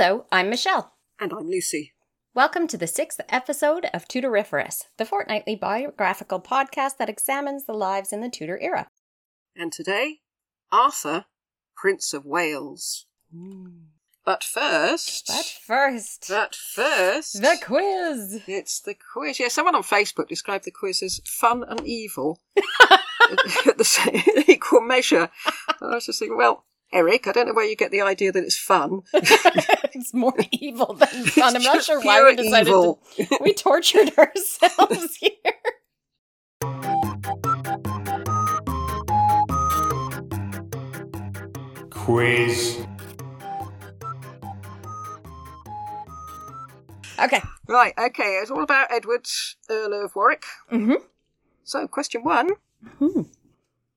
Hello, I'm Michelle. And I'm Lucy. Welcome to the sixth episode of Tudoriferous, the fortnightly biographical podcast that examines the lives in the Tudor era. And today, Arthur, Prince of Wales. But first. But first, But first. the quiz. It's the quiz. Yeah, someone on Facebook described the quiz as fun and evil at the same equal measure. I was just thinking, well, Eric, I don't know where you get the idea that it's fun. it's more evil than fun. I'm not sure why we decided evil. to. We tortured ourselves here. Quiz. Okay. Right, okay, it's all about Edward, Earl of Warwick. Mm-hmm. So, question one. Hmm.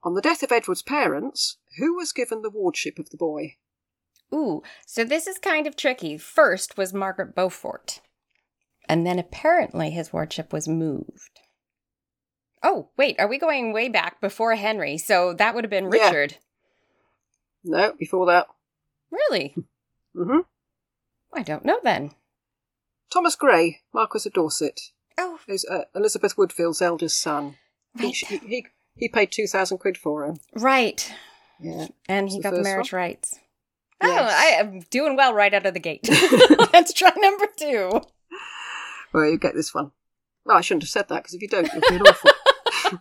On the death of Edward's parents, who was given the wardship of the boy? Ooh, so this is kind of tricky. First was Margaret Beaufort, and then apparently his wardship was moved. Oh, wait, are we going way back before Henry? So that would have been Yeah. Richard. No, before that. Really? hmm I don't know then. Thomas Grey, Marquis of Dorset, Oh, is uh, Elizabeth Woodville's eldest son. He, right. he, he, he paid 2,000 quid for him. Right. Yeah. And he got the marriage one? rights. Oh, I am doing well right out of the gate. Let's try number two. Well, you get this one. Well, I shouldn't have said that because if you don't, you'll feel awful.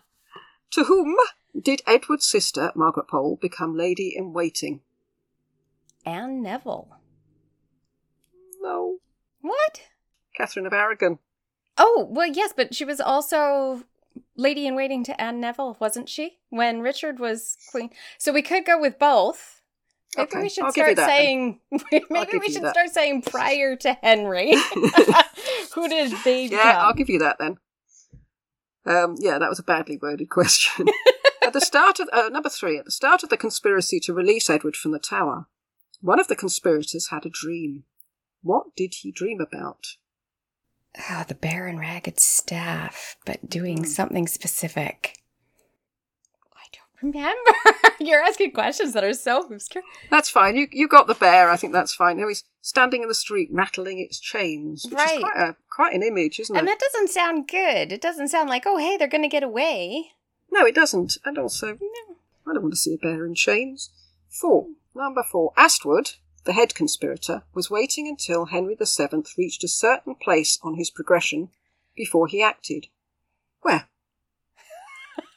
to whom did Edward's sister, Margaret Pole, become lady in waiting? Anne Neville. No. What? Catherine of Aragon. Oh, well, yes, but she was also lady in waiting to Anne Neville, wasn't she? When Richard was queen. So we could go with both. Maybe Okay, we should I'll start then. saying. Maybe we should start saying prior to Henry. Who did they become? Yeah, I'll give you that then. Um, yeah, that was a badly worded question. at the start of uh, number three, at the start of the conspiracy to release Edward from the tower, one of the conspirators had a dream. What did he dream about? Oh, the bear and ragged staff, but doing Hmm. something specific. I don't remember. You're asking questions that are so obscure. That's fine. You you got the bear. I think that's fine. Now he's standing in the street rattling its chains, which Right. is quite a quite an image, isn't it? And that doesn't sound good. It doesn't sound like, oh, hey, they're going to get away. No, it doesn't. And also, No. I don't want to see a bear in chains. Four. Number four. Astwood, the head conspirator, was waiting until Henry VII reached a certain place on his progression before he acted. Where?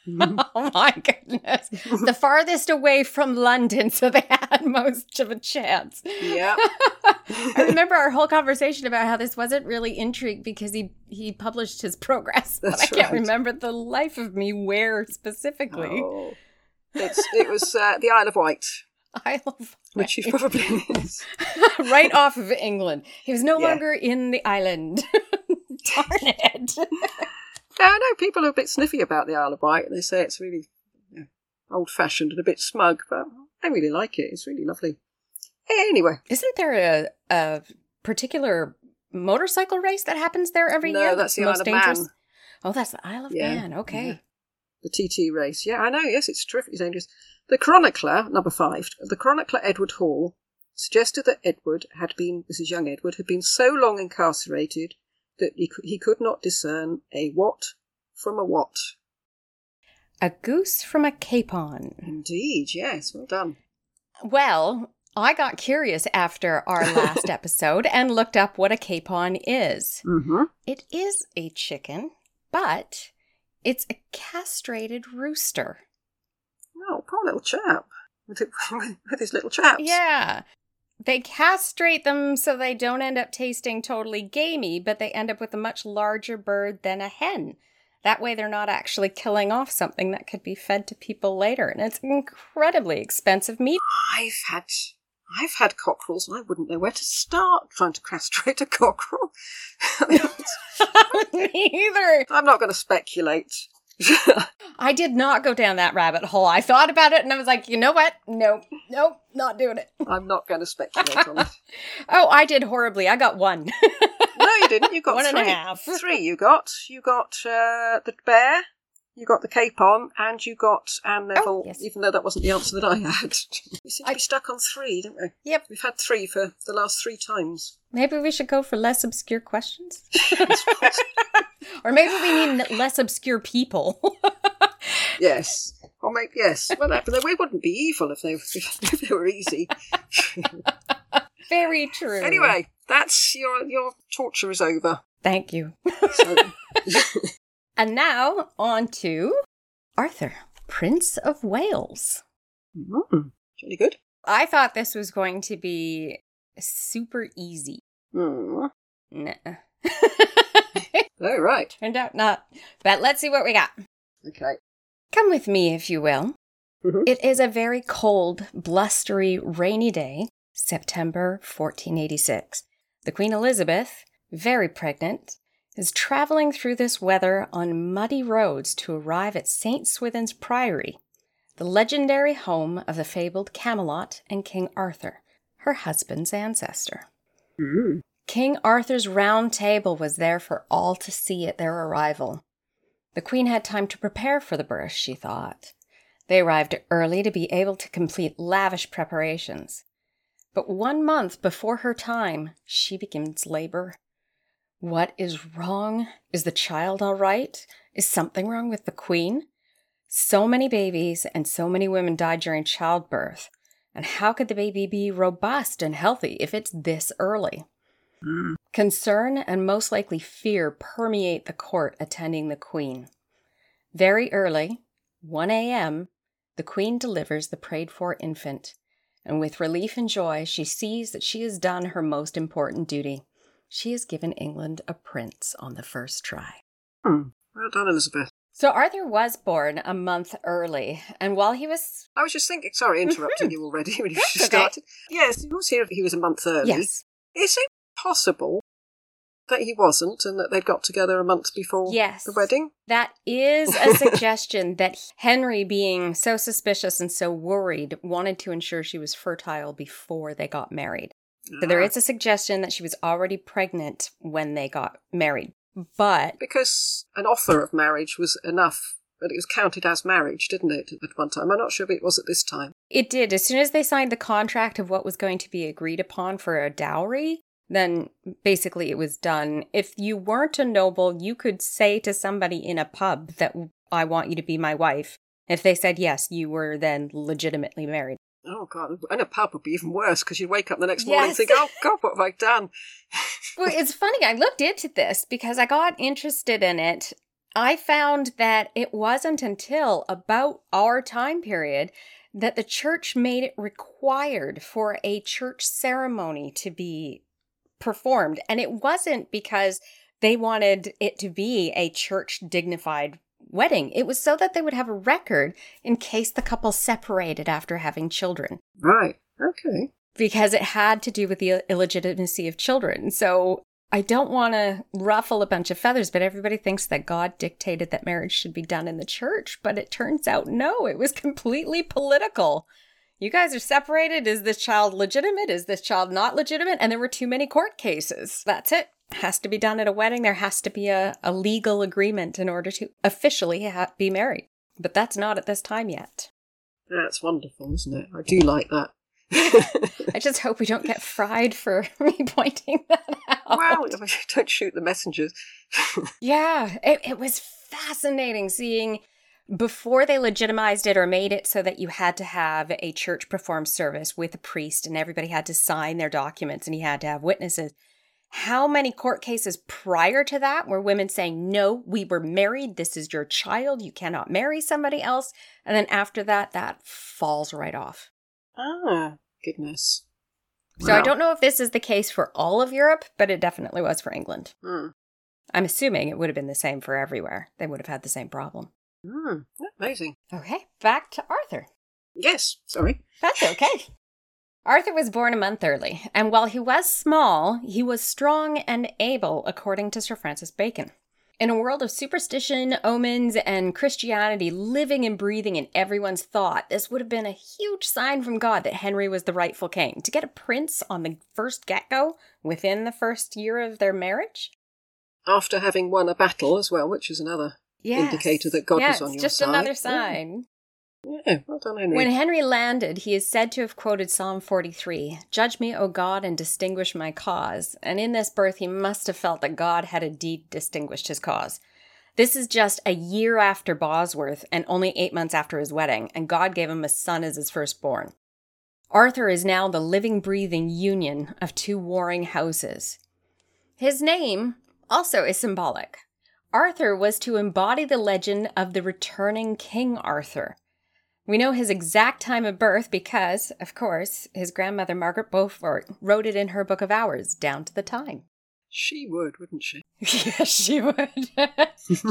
Oh my goodness. the farthest away from London, so they had most of a chance. yeah. I remember our whole conversation about how this wasn't really intrigue because he he published his progress, That's but I can't right. remember the life of me where specifically. Oh. It's, it was uh, the Isle of Wight, Isle of which he probably is. right off of England. He was no Yeah. longer in the island. Darn it. No, I know people are a bit sniffy about the Isle of Wight. They say it's really you know, old-fashioned and a bit smug, but I really like it. It's really lovely. Anyway, Isn't there a, a particular motorcycle race that happens there every No, year? that's the most Isle of Man. dangerous? Oh, that's the Isle of Yeah, Man. Okay. yeah. the TT race. Yeah, I know. Yes, it's terrifically dangerous. The chronicler, number five, the chronicler Edward Hall suggested that Edward had been, this is young Edward, had been so long incarcerated that he could, he could not discern a what from a what. A goose from a capon. Indeed, yes, well done. Well, I got curious after our last episode and looked up what a capon is. Mm-hmm. It is a chicken, but it's a castrated rooster. Little chap with, with his little chaps. Yeah. They castrate them so they don't end up tasting totally gamey, but they end up with a much larger bird than a hen. That way, they're not actually killing off something that could be fed to people later. And it's incredibly expensive meat. I've had I've had cockerels and I wouldn't know where to start trying to castrate a cockerel. Neither. I'm not going to speculate. I did not go down that rabbit hole. I thought about it and I was like, you know what? Nope, nope, not doing it. I'm not going to speculate on it. Oh, I did horribly. I got one. No, you didn't. You got One and three. a half. Three. You got. You got uh, the bear, You got the capon, and you got Anne Neville, oh, yes. even though that wasn't the answer that I had. we seem to be stuck on three, don't we? Yep. We've had three for the last three times. Maybe we should go for less obscure questions. Or maybe we need less obscure people. yes. Or maybe, yes. Well, that, but they wouldn't be evil if they, if they were easy. Very true. anyway, that's your, your torture is over. Thank you. So, And now on to Arthur, Prince of Wales. mm, jolly good. I thought this was going to be super easy. Mm. Nah. Oh, right. Turned out not. But let's see what we got. Okay. Come with me, if you will. Mhm. It is a very cold, blustery, rainy day, September 1486. The Queen Elizabeth, very pregnant, is traveling through this weather on muddy roads to arrive at St. Swithin's Priory, the legendary home of the fabled Camelot and King Arthur, her husband's ancestor. Mm. King Arthur's round table was there for all to see at their arrival. The Queen had time to prepare for the birth, she thought. They arrived early to be able to complete lavish preparations. But one month before her time, she begins labor. What is wrong? Is the child all right? Is something wrong with the Queen? So many babies and so many women died during childbirth. And how could the baby be robust and healthy if it's this early? Mm. Concern and most likely fear permeate the court attending the Queen. Very early, 1 a.m., the Queen delivers the prayed for infant, and with relief and joy, she sees that she has done her most important duty. She has given England a prince on the first try. Hmm. Well done, Elizabeth. So Arthur was born a month early, and while he was I was just thinking, sorry, interrupting you already when you That's okay. started. Yes, it was here he was a month early. yes, Is it possible that he wasn't and that they'd got together a month before Yes. the wedding? That is a suggestion that Henry, being so suspicious and so worried, wanted to ensure she was fertile before they got married. So there Ah. a suggestion that she was already pregnant when they got married. But Because an offer of marriage was enough, but it was counted as marriage, didn't it, at one time? I'm not sure if it was at this time. it did. As soon as they signed the contract of what was going to be agreed upon for a dowry, then basically it was done. If you weren't a noble, you could say to somebody in a pub that I want you to be my wife. If they said yes, you were then legitimately married. Oh, God. And a pub would be even worse because you'd wake up the next morning Yes. and think, oh, God, what have I done? Well, it's funny. I looked into this because I got interested in it. I found that it wasn't until about our time period that the church made it required for a church ceremony to be performed. And it wasn't because they wanted it to be a church dignified wedding, it was so that they would have a record in case the couple separated after having children Right. Okay. because it had to do with the illegitimacy of children. So I don't want to ruffle a bunch of feathers, but everybody thinks that God dictated that marriage should be done in the church. But it turns out no, it was completely political. You guys are separated. Is this child legitimate? Is this child not legitimate? And there were too many court cases. That's it. Has to be done at a wedding. There has to be a, a legal agreement in order to officially ha- be married. But that's not at this time yet. That's wonderful, isn't it? I do like that. I just hope we don't get fried for me pointing that out. well, don't shoot the messengers. yeah, it, it was fascinating seeing before they legitimized it or made it so that you had to have a church perform service with a priest and everybody had to sign their documents and he had to have witnesses. How many court cases prior to that were women saying, No, we were married. This is your child. You cannot marry somebody else. And then after that, that falls right off. ah, goodness. So I don't know if this is the case for all of Europe, but it definitely was for England. Hmm. I'm assuming it would have been the same for everywhere. They would have had the same problem. Hmm. Amazing. Okay, back to Arthur. Yes, sorry. That's okay. Arthur was born a month early, and while he was small, he was strong and able, according to Sir Francis Bacon. In a world of superstition, omens, and Christianity living and breathing in everyone's thought, this would have been a huge sign from God that Henry was the rightful king. To get a prince on the first get go, within the first year of their marriage? After having won a battle as well, which is another. Yes. indicator that God yeah, was on your just side. Just another Yeah. sign. Yeah, well done, Henry. When Henry landed, he is said to have quoted Psalm 43 Judge me, O God, and distinguish my cause. And in this birth, he must have felt that God had indeed distinguished his cause. This is just a year after Bosworth and only eight months after his wedding, and God gave him a son as his firstborn. Arthur is now the living, breathing union of two warring houses. His name also is symbolic. Arthur was to embody the legend of the returning King Arthur. We know his exact time of birth because, of course, his grandmother Margaret Beaufort wrote it in her Book of Hours down to the time. She would, wouldn't she? yes, she would.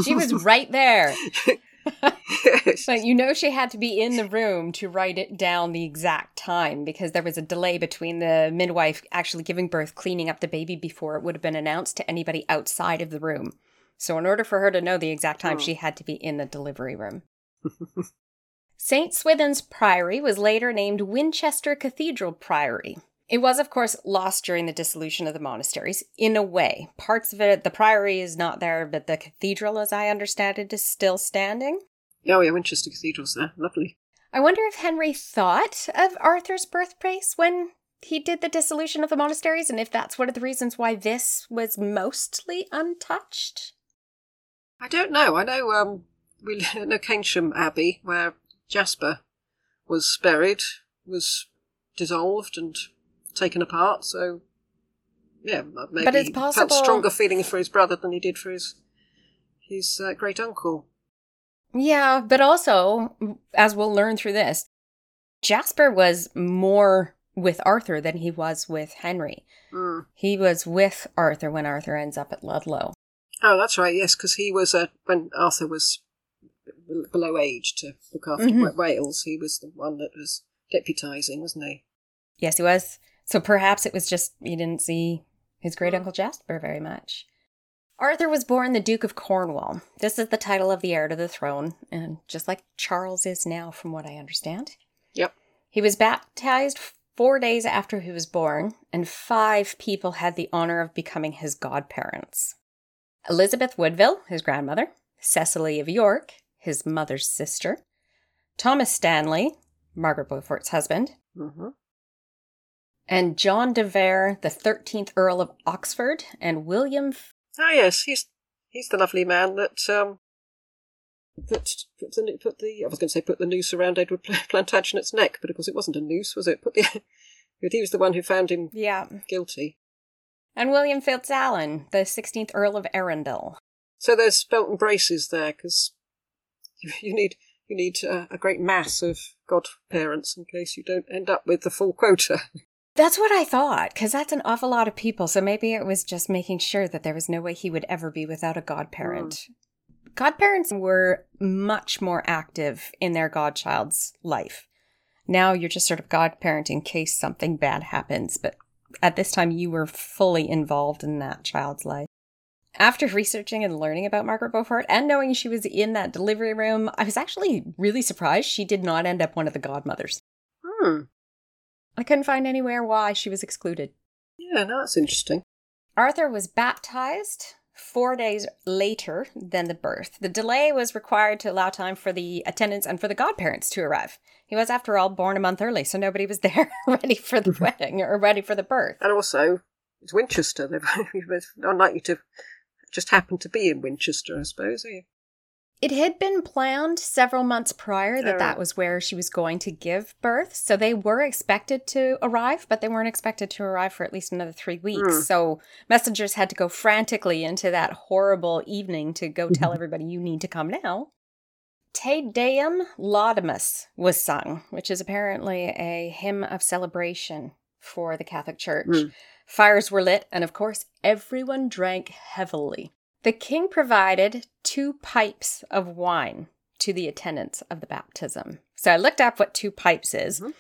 she was right there. yes. But you know, she had to be in the room to write it down the exact time because there was a delay between the midwife actually giving birth, cleaning up the baby before it would have been announced to anybody outside of the room. So, in order for her to know the exact time, Oh. she had to be in the delivery room. St. Swithin's Priory was later named Winchester Cathedral Priory. It was, of course, lost during the dissolution of the monasteries, in a way. Parts of it, the priory is not there, but the cathedral, as I understand it, is still standing. Oh, yeah, Winchester Cathedral's there. Lovely. I wonder if Henry thought of Arthur's birthplace when he did the dissolution of the monasteries, and if that's one of the reasons why this was mostly untouched. I don't know. I know um, we know Keynsham Abbey, where Jasper was buried, was dissolved and taken apart. So, yeah, maybe But it's he possible- felt stronger feeling for his brother than he did for his his uh, great uncle. Yeah, but also, as we'll learn through this, Jasper was more with Arthur than he was with Henry. Mm. He was with Arthur when Arthur ends up at Ludlow. Oh, that's right. Yes, because he was uh, when Arthur was below age to look after Mhm. Wales. He was the one that was deputising, wasn't he? Yes, he was. So perhaps it was just he didn't see his great uncle Jasper very much. Arthur was born the Duke of Cornwall. This is the title of the heir to the throne, and just like Charles is now, from what I understand. Yep. He was baptized four days after he was born, and five people had the honor of becoming his godparents Elizabeth Woodville, his grandmother, Cecily of York, his mother's sister, Thomas Stanley, Margaret Beaufort's husband, hmm and John de Vere, the 13th Earl of Oxford, and William. F- Oh yes, he's he's the lovely man that um that put the put the I was going to say put the noose around Edward Plantagenet's neck, but of course it wasn't a noose, was it? Put the but he was the one who found him yeah. guilty. And William Fitzalan, the 16th Earl of Arundel. So there's belt and braces there because you, you need you need uh, a great mass of godparents in case you don't end up with the full quota. That's what I thought, because that's an awful lot of people. So maybe it was just making sure that there was no way he would ever be without a godparent. Godparents were much more active in their godchild's life. Now you're just sort of godparent in case something bad happens, but at this time you were fully involved in that child's life. After researching and learning about Margaret Beaufort and knowing she was in that delivery room, I was actually really surprised she did not end up one of the godmothers. Hmm. I couldn't find anywhere why she was excluded. Yeah, no, that's interesting. Arthur was baptized four days later than the birth. The delay was required to allow time for the attendants and for the godparents to arrive. He was, after all, born a month early, so nobody was there ready for the mm-hmm. wedding or ready for the birth. And also, it's Winchester. They're unlikely to just happen to be in Winchester, I suppose. Are you? It had been planned several months prior that Oh. that was where she was going to give birth. So they were expected to arrive, but they weren't expected to arrive for at least another three weeks. Hmm. So messengers had to go frantically into that horrible evening to go tell everybody, you need to come now. Te Deum Laudamus was sung, which is apparently a hymn of celebration for the Catholic Church. Hmm. Fires were lit, and of course, everyone drank heavily. The king provided two pipes of wine to the attendants of the baptism. So I looked up what two pipes is. Mhm.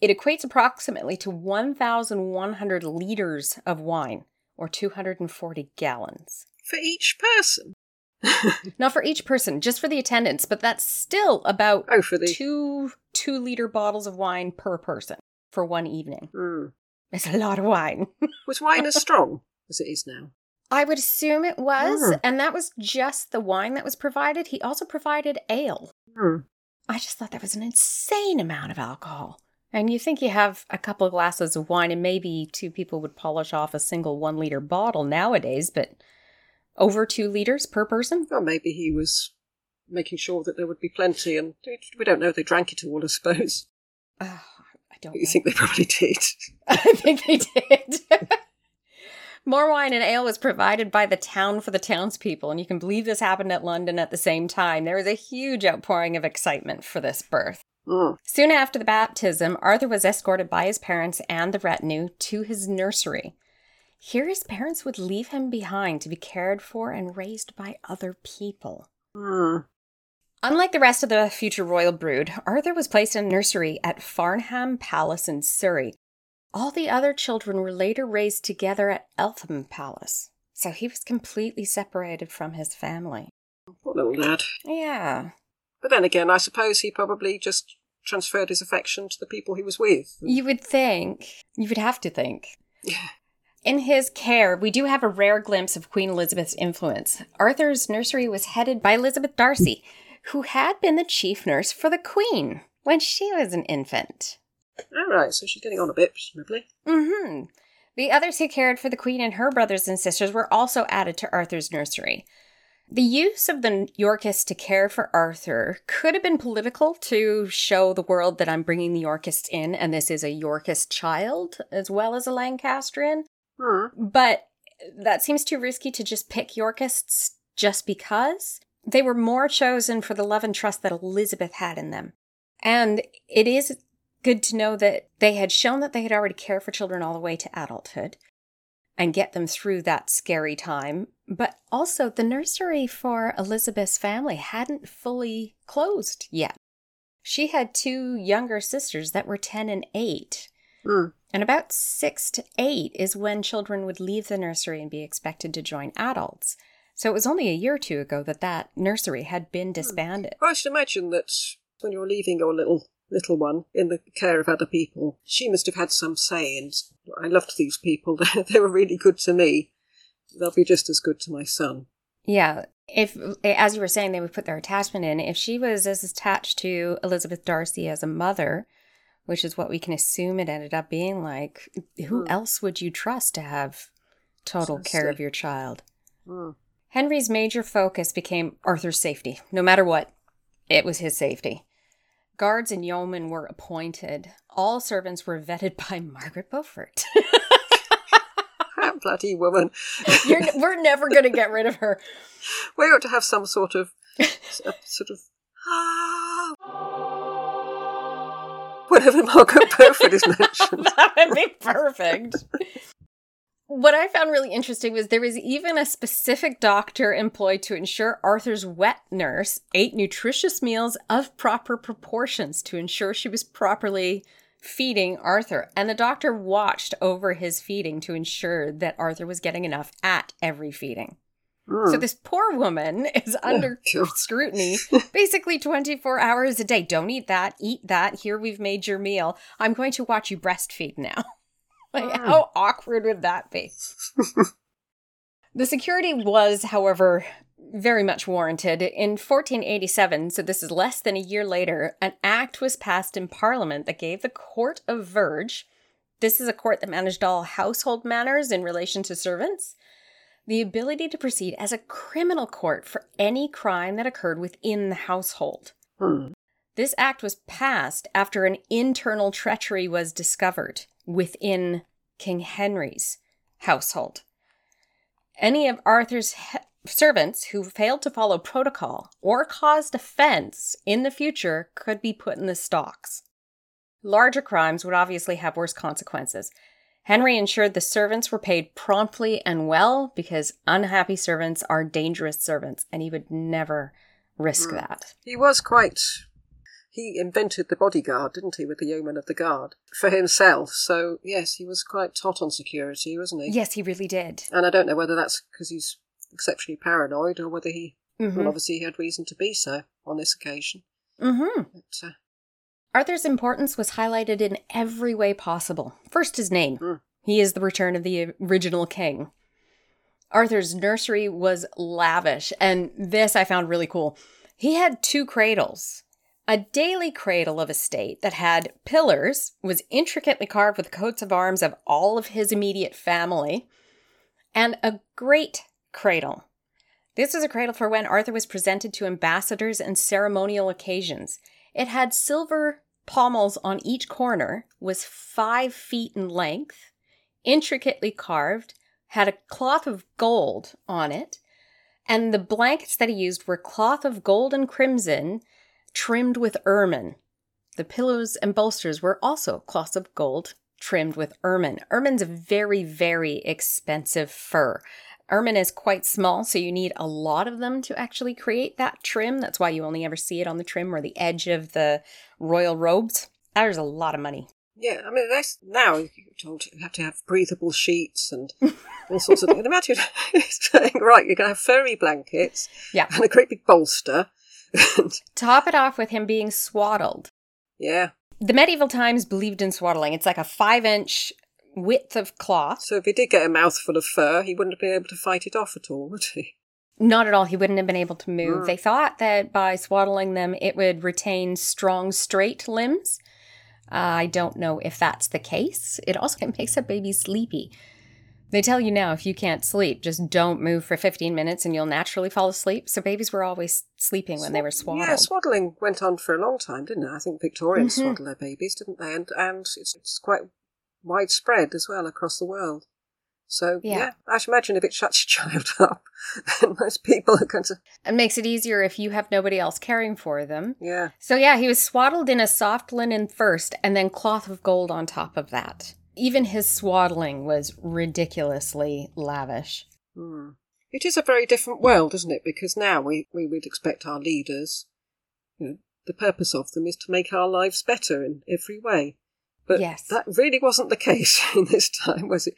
It equates approximately to 1,100 liters of wine, or 240 gallons. For each person. Not for each person, just for the attendants, but that's still about Oh, for the. two two liter bottles of wine per person for one evening. Hmm. It's a lot of wine. Was wine as strong as it is now? I would assume it was, Hmm. and that was just the wine that was provided. He also provided ale. Hmm. I just thought that was an insane amount of alcohol. And you think you have a couple of glasses of wine, and maybe two people would polish off a single one liter bottle nowadays, but over two liters per person? Well, maybe he was making sure that there would be plenty, and we don't know if they drank it all, I suppose. Oh, I don't But you know. think they probably did. I think they did. More wine and ale was provided by the town for the townspeople, and you can believe this happened at London at the same time. There was a huge outpouring of excitement for this birth. Hmm. Soon after the baptism, Arthur was escorted by his parents and the retinue to his nursery. Here, his parents would leave him behind to be cared for and raised by other people. Hmm. Unlike the rest of the future royal brood, Arthur was placed in a nursery at Farnham Palace in Surrey. All the other children were later raised together at Eltham Palace, so he was completely separated from his family. Poor little lad. Yeah. But then again, I suppose he probably just transferred his affection to the people he was with. You would think, you would have to think. Yeah. In his care, we do have a rare glimpse of Queen Elizabeth's influence. Arthur's nursery was headed by Elizabeth Darcy, who had been the chief nurse for the Queen when she was an infant. All right, so she's getting on a bit, presumably. hmm The others who cared for the Queen and her brothers and sisters were also added to Arthur's nursery. The use of the Yorkists to care for Arthur could have been political to show the world that I'm bringing the Yorkists in and this is a Yorkist child as well as a Lancastrian. Hmm. But that seems too risky to just pick Yorkists just because. They were more chosen for the love and trust that Elizabeth had in them. And it is good to know that they had shown that they had already cared for children all the way to adulthood and get them through that scary time. But also, the nursery for Elizabeth's family hadn't fully closed yet. She had two younger sisters that were 10 and 8. Hmm. And about six to eight is when children would leave the nursery and be expected to join adults. So it was only a year or two ago that that nursery had been disbanded. I should imagine that when you're leaving your little little one in the care of other people, she must have had some say in. I loved these people; they were really good to me. They'll be just as good to my son. Yeah, if as you were saying, they would put their attachment in. If she was as attached to Elizabeth Darcy as a mother, which is what we can assume it ended up being like, who Hmm. else would you trust to have total care of your child? Hmm. Henry's major focus became Arthur's safety. No matter what, it was his safety. Guards and yeomen were appointed. All servants were vetted by Margaret Beaufort. That bloody woman! You're, we're never going to get rid of her. We ought to have some sort of, sort of. Whenever Margaret Beaufort is mentioned. that would be perfect. What I found really interesting was there was even a specific doctor employed to ensure Arthur's wet nurse ate nutritious meals of proper proportions to ensure she was properly feeding Arthur. And the doctor watched over his feeding to ensure that Arthur was getting enough at every feeding. So Hmm. this poor woman is under God. scrutiny basically 24 hours a day. Don't eat that, eat that. Here we've made your meal. I'm going to watch you breastfeed now. like how awkward would that be? the security was, however, very much warranted. In 1487, so this is less than a year later, an act was passed in Parliament that gave the Court of Verge, this is a court that managed all household matters in relation to servants, the ability to proceed as a criminal court for any crime that occurred within the household. Hmm. This act was passed after an internal treachery was discovered within King Henry's household. Any of Arthur's he- servants who failed to follow protocol or caused offense in the future could be put in the stocks. Larger crimes would obviously have worse consequences. Henry ensured the servants were paid promptly and well because unhappy servants are dangerous servants, and he would never risk Hmm. that. He was quite. He invented the bodyguard, didn't he, with the yeoman of the guard for himself. So yes, he was quite hot on security, wasn't he? Yes, he really did. And I don't know whether that's because he's exceptionally paranoid or whether he, Mm-hmm. well, obviously he had reason to be so on this occasion. Mm-hmm. But, uh, Arthur's importance was highlighted in every way possible. First, his name. Hmm. He is the return of the original king. Arthur's nursery was lavish, and this I found really cool. He had two cradles. A daily cradle of a state that had pillars, was intricately carved with coats of arms of all of his immediate family, and a great cradle. This was a cradle for when Arthur was presented to ambassadors and ceremonial occasions. It had silver pommels on each corner, was five feet in length, intricately carved, had a cloth of gold on it, and the blankets that he used were cloth of gold and crimson trimmed with ermine. The pillows and bolsters were also cloths of gold trimmed with ermine. Ermine's a very, very expensive fur. Ermine is quite small, so you need a lot of them to actually create that trim. That's why you only ever see it on the trim or the edge of the royal robes. There's a lot of money. Yeah, I mean, that's now you're told you have to have breathable sheets and all sorts of things. Imagine saying, right, you're going to have furry blankets Yeah. and a great big bolster. Top it off with him being swaddled. yeah. The medieval times believed in swaddling. It's like a five inch width of cloth. So if he did get a mouthful of fur, he wouldn't have been able to fight it off at all, would he? Not at all. He wouldn't have been able to move. Mm. They thought that by swaddling them, it would retain strong, straight limbs. Uh, I don't know if that's the case. It also makes a baby sleepy. They tell you now if you can't sleep, just don't move for 15 minutes and you'll naturally fall asleep. So babies were always sleeping when they were swaddled. Yeah, swaddling went on for a long time, didn't it? I think Victorians Mhm. swaddled their babies, didn't they? And and it's, it's quite widespread as well across the world. So Yeah. yeah. I should imagine if it shuts your child up, then most people are going to It makes it easier if you have nobody else caring for them. yeah. So yeah, he was swaddled in a soft linen first and then cloth of gold on top of that. Even his swaddling was ridiculously lavish. Hmm. It is a very different world, isn't it? Because now we, we would expect our leaders, you know, the purpose of them is to make our lives better in every way. But Yes. that really wasn't the case in this time, was it?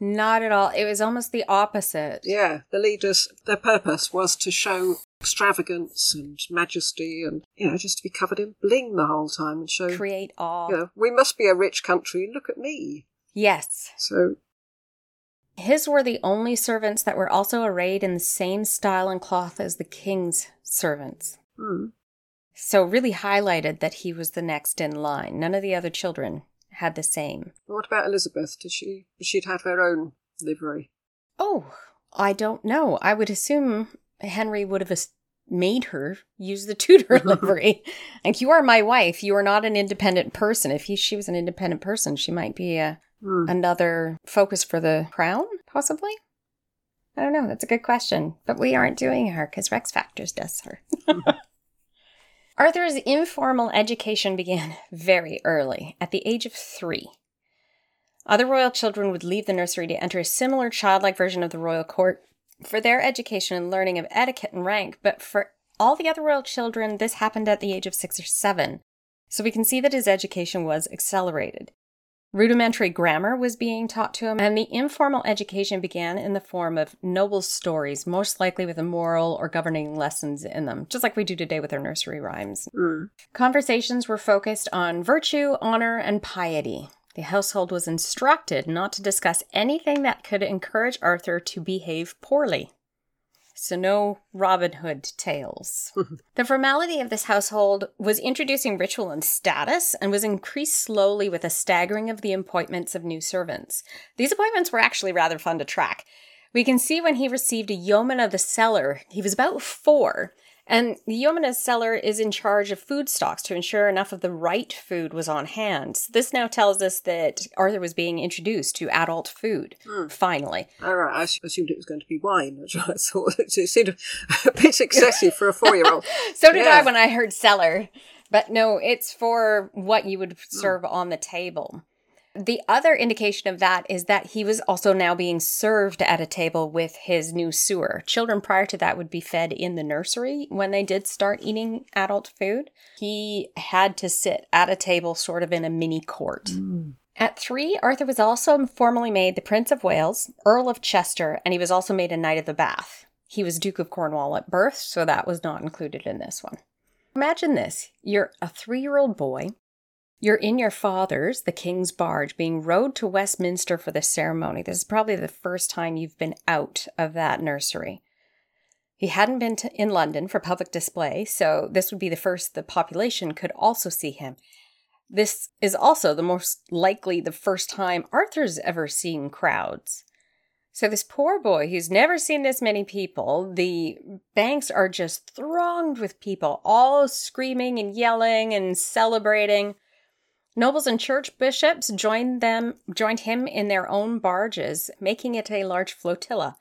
Not at all. It was almost the opposite. Yeah, the leaders, their purpose was to show extravagance and majesty and, you know, just to be covered in bling the whole time and show, Create awe. you know, we must be a rich country, look at me. Yes. So, His were the only servants that were also arrayed in the same style and cloth as the king's servants. hmm. So really highlighted that he was the next in line. None of the other children had the same. what about Elizabeth? Did she, she'd have her own livery? Oh, I don't know. I would assume Henry would have made her use the Tudor livery. like, you are my wife. You are not an independent person. If he, she was an independent person, she might be a, Hmm. another focus for the crown, possibly. I don't know. That's a good question. But we aren't doing her because Rex Factors does her. Arthur's informal education began very early, at the age of three. Other royal children would leave the nursery to enter a similar childlike version of the royal court for their education and learning of etiquette and rank, but for all the other royal children, this happened at the age of six or seven. So we can see that his education was accelerated. Rudimentary grammar was being taught to him, and the informal education began in the form of noble stories, most likely with a moral or governing lessons in them, just like we do today with our nursery rhymes. Hmm. Conversations were focused on virtue, honor, and piety. The household was instructed not to discuss anything that could encourage Arthur to behave poorly. So, no Robin Hood tales. the formality of this household was introducing ritual and status and was increased slowly with a staggering of the appointments of new servants. These appointments were actually rather fun to track. We can see when he received a yeoman of the cellar, he was about four, and the the cellar is in charge of food stocks to ensure enough of the right food was on hand. So this now tells us that Arthur was being introduced to adult food, Hmm. finally. All right, I assumed it was going to be wine. That's what I thought. It seemed a bit excessive for a four-year-old. So did Yeah. I when I heard cellar. But no, it's for what you would serve on the table. The other indication of that is that he was also now being served at a table with his new sewer. Children prior to that would be fed in the nursery when they did start eating adult food. He had to sit at a table sort of in a mini court. Mm. At three, Arthur was also formally made the Prince of Wales, Earl of Chester, and he was also made a Knight of the Bath. He was Duke of Cornwall at birth, so that was not included in this one. Imagine this you're a three year old boy, You're in your father's, the king's barge, being rowed to Westminster for the ceremony. This is probably the first time you've been out of that nursery. He hadn't been to, in London for public display, so this would be the first the population could also see him. This is also the most likely the first time Arthur's ever seen crowds. So, this poor boy who's never seen this many people, the banks are just thronged with people, all screaming and yelling and celebrating. Nobles and church bishops joined them joined him in their own barges, making it a large flotilla.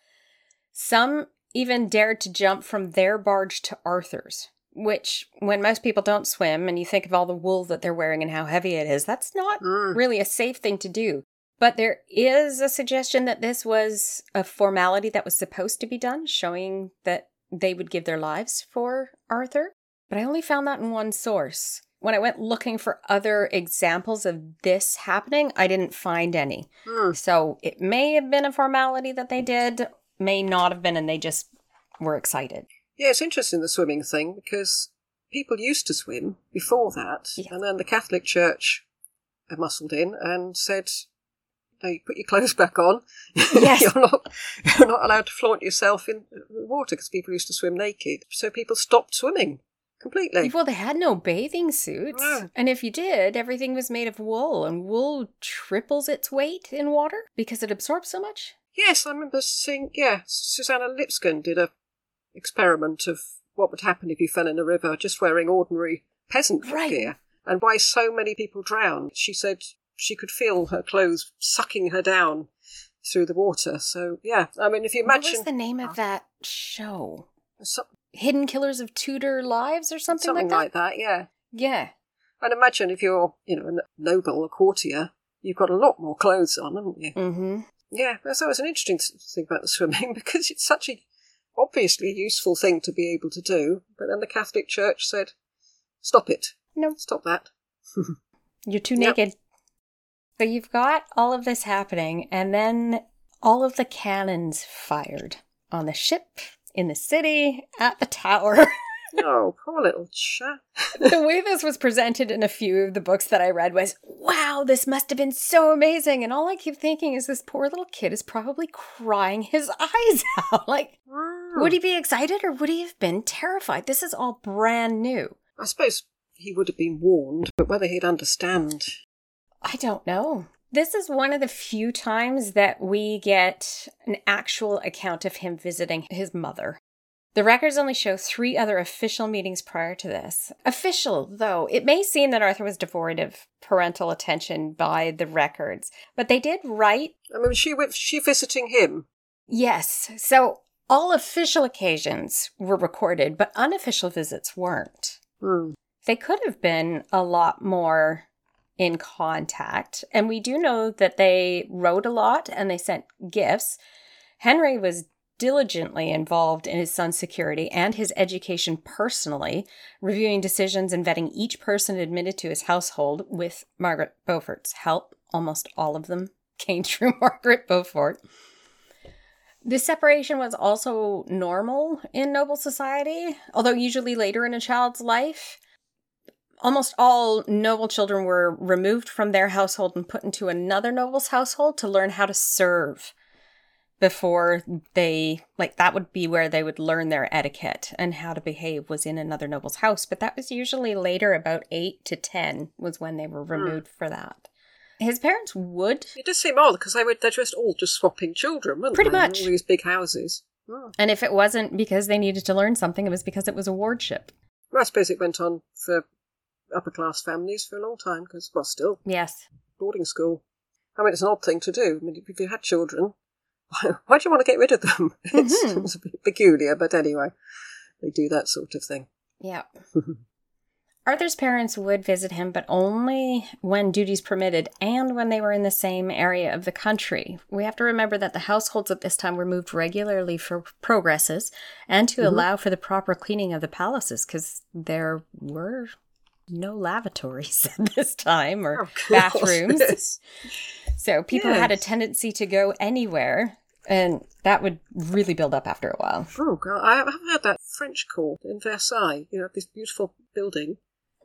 Some even dared to jump from their barge to Arthur's, which when most people don't swim and you think of all the wool that they're wearing and how heavy it is, that's not Mm. really a safe thing to do. But there is a suggestion that this was a formality that was supposed to be done, showing that they would give their lives for Arthur. But I only found that in one source. When I went looking for other examples of this happening, I didn't find any. Mm. So it may have been a formality that they did, may not have been, and they just were excited. Yeah, it's interesting the swimming thing because people used to swim before that, Yeah. and then the Catholic Church muscled in and said, "No, you put your clothes back on. Yes. you're not you're not allowed to flaunt yourself in the water because people used to swim naked. So people stopped swimming completely. Well, they had no bathing suits. Yeah. And if you did, everything was made of wool, and wool triples its weight in water because it absorbs so much. Yes, I remember seeing. Yeah, Suzannah Lipscomb did a experiment of what would happen if you fell in a river just wearing ordinary peasant Right. gear, and why so many people drowned. She said she could feel her clothes sucking her down through the water. So yeah, I mean, if you imagine. What was the name of ah. that show? some- Hidden Killers of Tudor Lives or something, something like that? Something like that, yeah. Yeah. And imagine if you're, you know, a noble, a courtier, you've got a lot more clothes on, haven't you? Mm-hmm. Yeah, so was an interesting thing about the swimming because it's such a obviously useful thing to be able to do. But then the Catholic Church said, "Stop it! No, Stop that!" you're too Yep. naked. So you've got all of this happening, and then all of the cannons fired on the ship, in the city, at the tower. oh, poor little chap. the way this was presented in a few of the books that I read was, wow, this must have been so amazing. And all I keep thinking is this poor little kid is probably crying his eyes out. like, would he be excited or would he have been terrified? This is all brand new. I suppose he would have been warned, but whether he'd understand. I don't know. This is one of the few times that we get an actual account of him visiting his mother. The records only show three other official meetings prior to this. Official, though, it may seem that Arthur was devoid of parental attention by the records, but they did write I mean, she was she visiting him? yes. So all official occasions were recorded, but unofficial visits weren't. Hmm. they could have been a lot more in contact. And we do know that they wrote a lot and they sent gifts. Henry was diligently involved in his son's security and his education personally, reviewing decisions and vetting each person admitted to his household with Margaret Beaufort's help. Almost all of them came through Margaret Beaufort. This separation was also normal in noble society, although usually later in a child's life. Almost all noble children were removed from their household and put into another noble's household to learn how to serve before they, like, that would be where they would learn their etiquette and how to behave was in another noble's house. But that was usually later, about eight to 10 was when they were hmm. removed for that. His parents would It does seem odd because they were they're just all just swapping children, weren't Pretty they? in much. All these big houses. Oh. And if it wasn't because they needed to learn something, it was because it was a wardship. Well, I suppose it went on for upper class families for a long time because, well, still Yes. boarding school. I mean, it's an odd thing to do. I mean, if you had children, why, why do you want to get rid of them? It's, Mhm. it's a bit peculiar, but anyway, they do that sort of thing. Yeah. Arthur's parents would visit him, but only when duties permitted and when they were in the same area of the country. We have to remember that the households at this time were moved regularly for progresses and to Mhm. allow for the proper cleaning of the palaces because there were no lavatories at this time or Of bathrooms. yes. So people had a tendency to go anywhere, and that would really build up after a while. Oh, God, I have heard that French court in Versailles. You know, this beautiful building.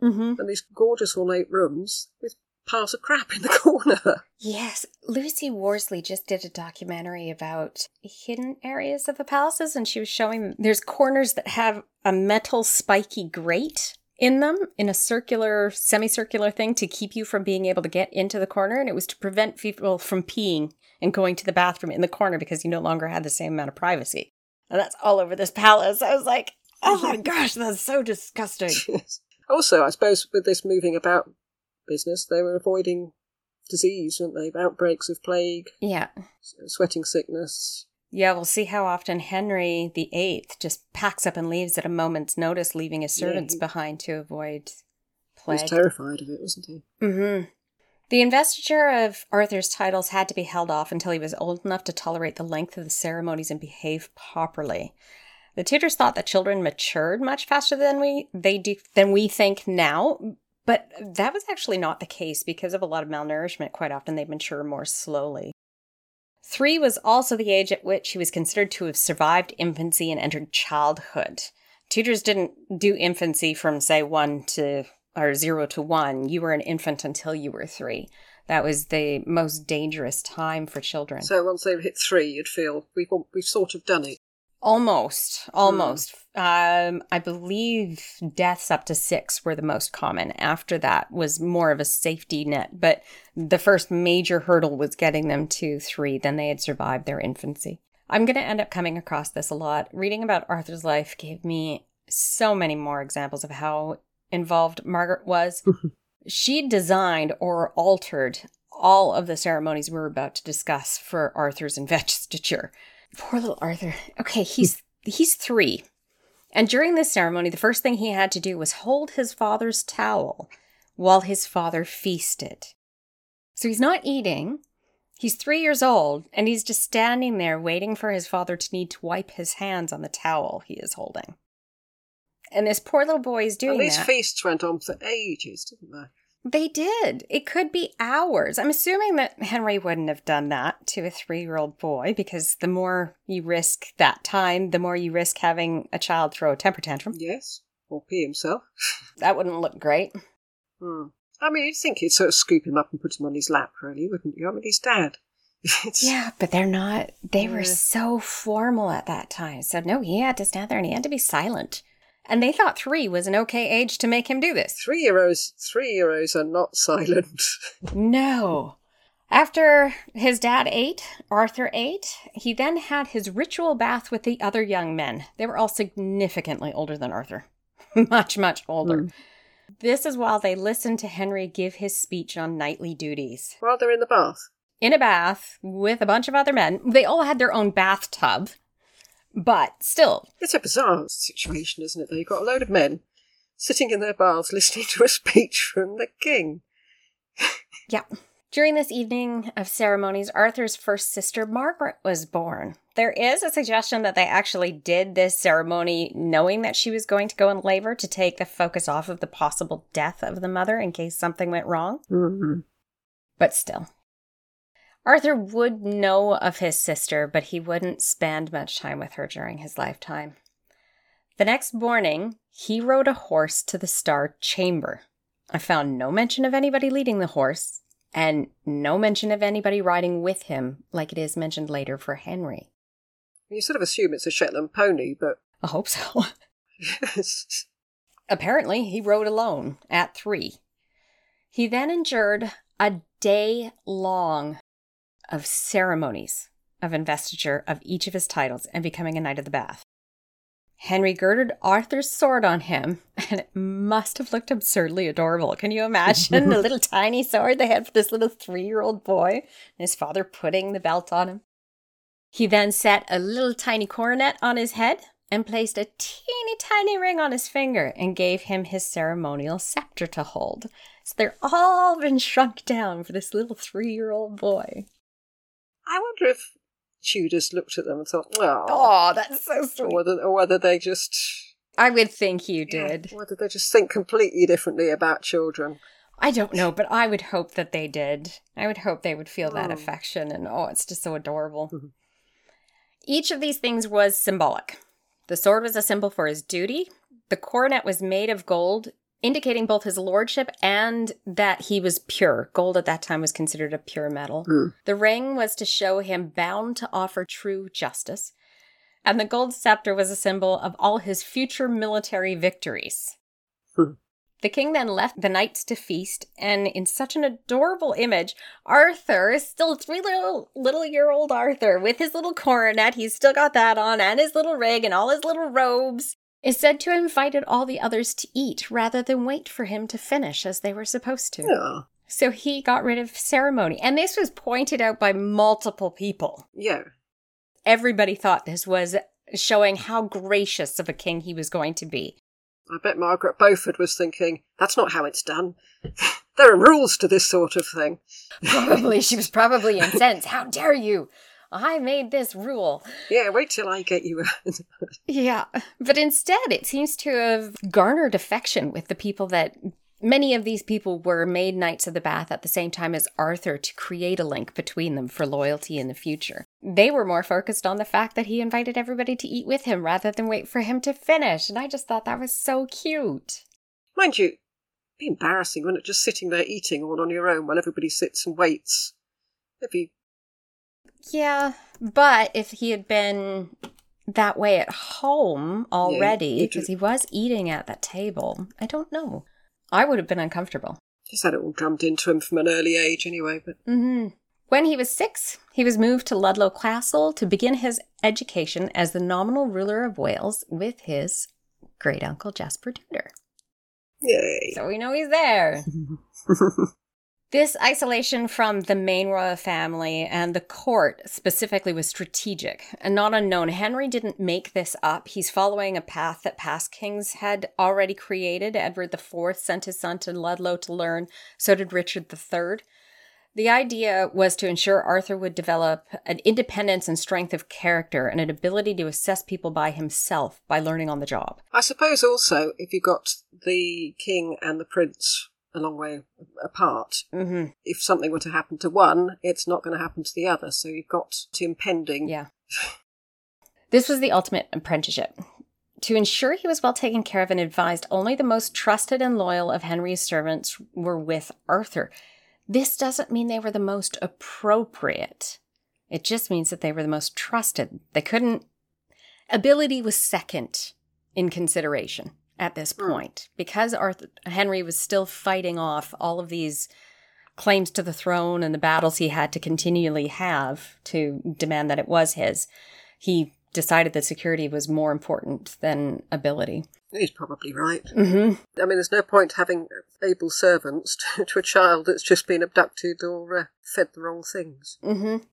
Mm-hmm. and these gorgeous ornate rooms with piles of crap in the corner. Yes, Lucy Worsley just did a documentary about hidden areas of the palaces, and she was showing there's corners that have a metal spiky grate in them in a circular, semicircular thing to keep you from being able to get into the corner, and it was to prevent people from peeing and going to the bathroom in the corner because you no longer had the same amount of privacy. And that's all over this palace. I was like, oh my gosh, that's so disgusting. also, I suppose with this moving about business, they were avoiding disease, weren't they? Outbreaks of plague, Yeah. sweating sickness. Yeah, we'll see how often Henry VIII just packs up and leaves at a moment's notice, leaving his Yeah, servants he- behind to avoid He was terrified of it, wasn't he? Mm-hmm. The investiture of Arthur's titles had to be held off until he was old enough to tolerate the length of the ceremonies and behave properly. The Tudors thought that children matured much faster than we they do than we think now, but that was actually not the case because of a lot of malnourishment. Quite often, they mature more slowly. Three was also the age at which he was considered to have survived infancy and entered childhood. Tudors didn't do infancy from, say, one to or zero to one. You were an infant until you were three. That was the most dangerous time for children. So once they hit three, you'd feel we've we've sort of done it. Almost, almost. Um, I believe deaths up to six were the most common. After that was more of a safety net, but the first major hurdle was getting them to three. Then they had survived their infancy. I'm going to end up coming across this a lot. Reading about Arthur's life gave me so many more examples of how involved Margaret was. she designed or altered all of the ceremonies we're about to discuss for Arthur's investiture. Poor little Arthur. Okay, hmm. he's he's 3. And during this ceremony, the first thing he had to do was hold his father's towel while his father feasted. So he's not eating. He's 3 years old and he's just standing there waiting for his father to need to wipe his hands on the towel he is holding. And this poor little boy is doing and these that. feasts went on for ages, didn't they? They did. It could be hours. I'm assuming that Henry wouldn't have done that to a three year old boy because the more you risk that time, the more you risk having a child throw a temper tantrum. Yes, or pee himself. That wouldn't look great. Hmm. I mean, you'd think you'd sort of scoop him up and put him on his lap, really, wouldn't you? I mean, he's dad. Yeah, but they're not. They were so formal at that time. So, no, he had to stand there and he had to be silent. And they thought three was an okay age to make him do this. Three year olds, three year olds are not silent. No. After his dad ate, Arthur ate, he then had his ritual bath with the other young men. They were all significantly older than Arthur. much, much older. Hmm. This is while they listened to Henry give his speech on knightly duties. While they're in the bath. In a bath with a bunch of other men. They all had their own bathtub. But still, It's a bizarre situation, isn't it? Though you've got a load of men sitting in their baths listening to a speech from the king. Yeah. During this evening of ceremonies, Arthur's first sister, Margaret, was born. There is a suggestion that they actually did this ceremony knowing that she was going to go in labor to take the focus off of the possible death of the mother in case something went wrong. Mm-hmm. But still. Arthur would know of his sister, but he wouldn't spend much time with her during his lifetime. The next morning, he rode a horse to the Star Chamber. I found no mention of anybody leading the horse, and no mention of anybody riding with him, like it is mentioned later for Henry. You sort of assume it's a Shetland pony, but I hope so. yes. Apparently, he rode alone at three. He then endured a day long of ceremonies of investiture of each of his titles and becoming a Knight of the Bath. Henry girded Arthur's sword on him, and it must have looked absurdly adorable. Can you imagine the little tiny sword they had for this little three year old boy, and his father putting the belt on him? He then set a little tiny coronet on his head and placed a teeny tiny ring on his finger and gave him his ceremonial scepter to hold. So they're all been shrunk down for this little three year old boy. I wonder if Tudors looked at them and thought, oh, Oh, that's so or sweet. whether, or whether they just I would think you did. whether they just think completely differently about children. I don't know, but I would hope that they did. I would hope they would feel that Oh. affection, and oh, it's just so adorable. Mhm. Each of these things was symbolic. The sword was a symbol for his duty. The coronet was made of gold indicating both his lordship and that he was pure. Gold at that time was considered a pure metal. Hmm. The ring was to show him bound to offer true justice, and the gold scepter was a symbol of all his future military victories. Hmm. The king then left the knights to feast, and in such an adorable image, Arthur, still three little little year old Arthur, with his little coronet, he's still got that on, and his little rig and all his little robes, is said to have invited all the others to eat rather than wait for him to finish as they were supposed to. Yeah. So he got rid of ceremony. And this was pointed out by multiple people. Yeah. Everybody thought this was showing how gracious of a king he was going to be. I bet Margaret Beaufort was thinking, that's not how it's done. there are rules to this sort of thing. Probably, she was probably incensed. How dare you? I made this rule. Yeah, wait till I get you. Yeah, but instead, it seems to have garnered affection with the people that many of these people were made Knights of the Bath at the same time as Arthur to create a link between them for loyalty in the future. They were more focused on the fact that he invited everybody to eat with him rather than wait for him to finish, and I just thought that was so cute. Mind you, it'd be embarrassing, wouldn't it? Just sitting there eating all on your own while everybody sits and waits. It'd be Yeah, but if he had been that way at home already, because do- he was eating at that table, I don't know. I would have been uncomfortable. just had it all drummed into him from an early age anyway, but mm-hmm. When he was six, he was moved to Ludlow Castle to begin his education as the nominal ruler of Wales with his great uncle Jasper Tudor. yay. So we know he's there. This isolation from the main royal family and the court specifically was strategic and not unknown. Henry didn't make this up. He's following a path that past kings had already created. Edward IV sent his son to Ludlow to learn, so did Richard III. The idea was to ensure Arthur would develop an independence and strength of character and an ability to assess people by himself by learning on the job. I suppose also if you got the king and the prince a long way apart, hmm if something were to happen to one, it's not going to happen to the other. So you've got to impending. Yeah. This was the ultimate apprenticeship. To ensure he was well taken care of and advised, only the most trusted and loyal of Henry's servants were with Arthur. This doesn't mean they were the most appropriate. It just means that they were the most trusted. They couldn't. Ability was second in consideration at this Hmm. point because Arthur Henry was still fighting off all of these claims to the throne and the battles he had to continually have to demand that it was his. He decided that security was more important than ability. He's probably right. Mm-hmm. I mean, there's no point having able servants to, to a child that's just been abducted or uh, fed the wrong things. Mm-hmm.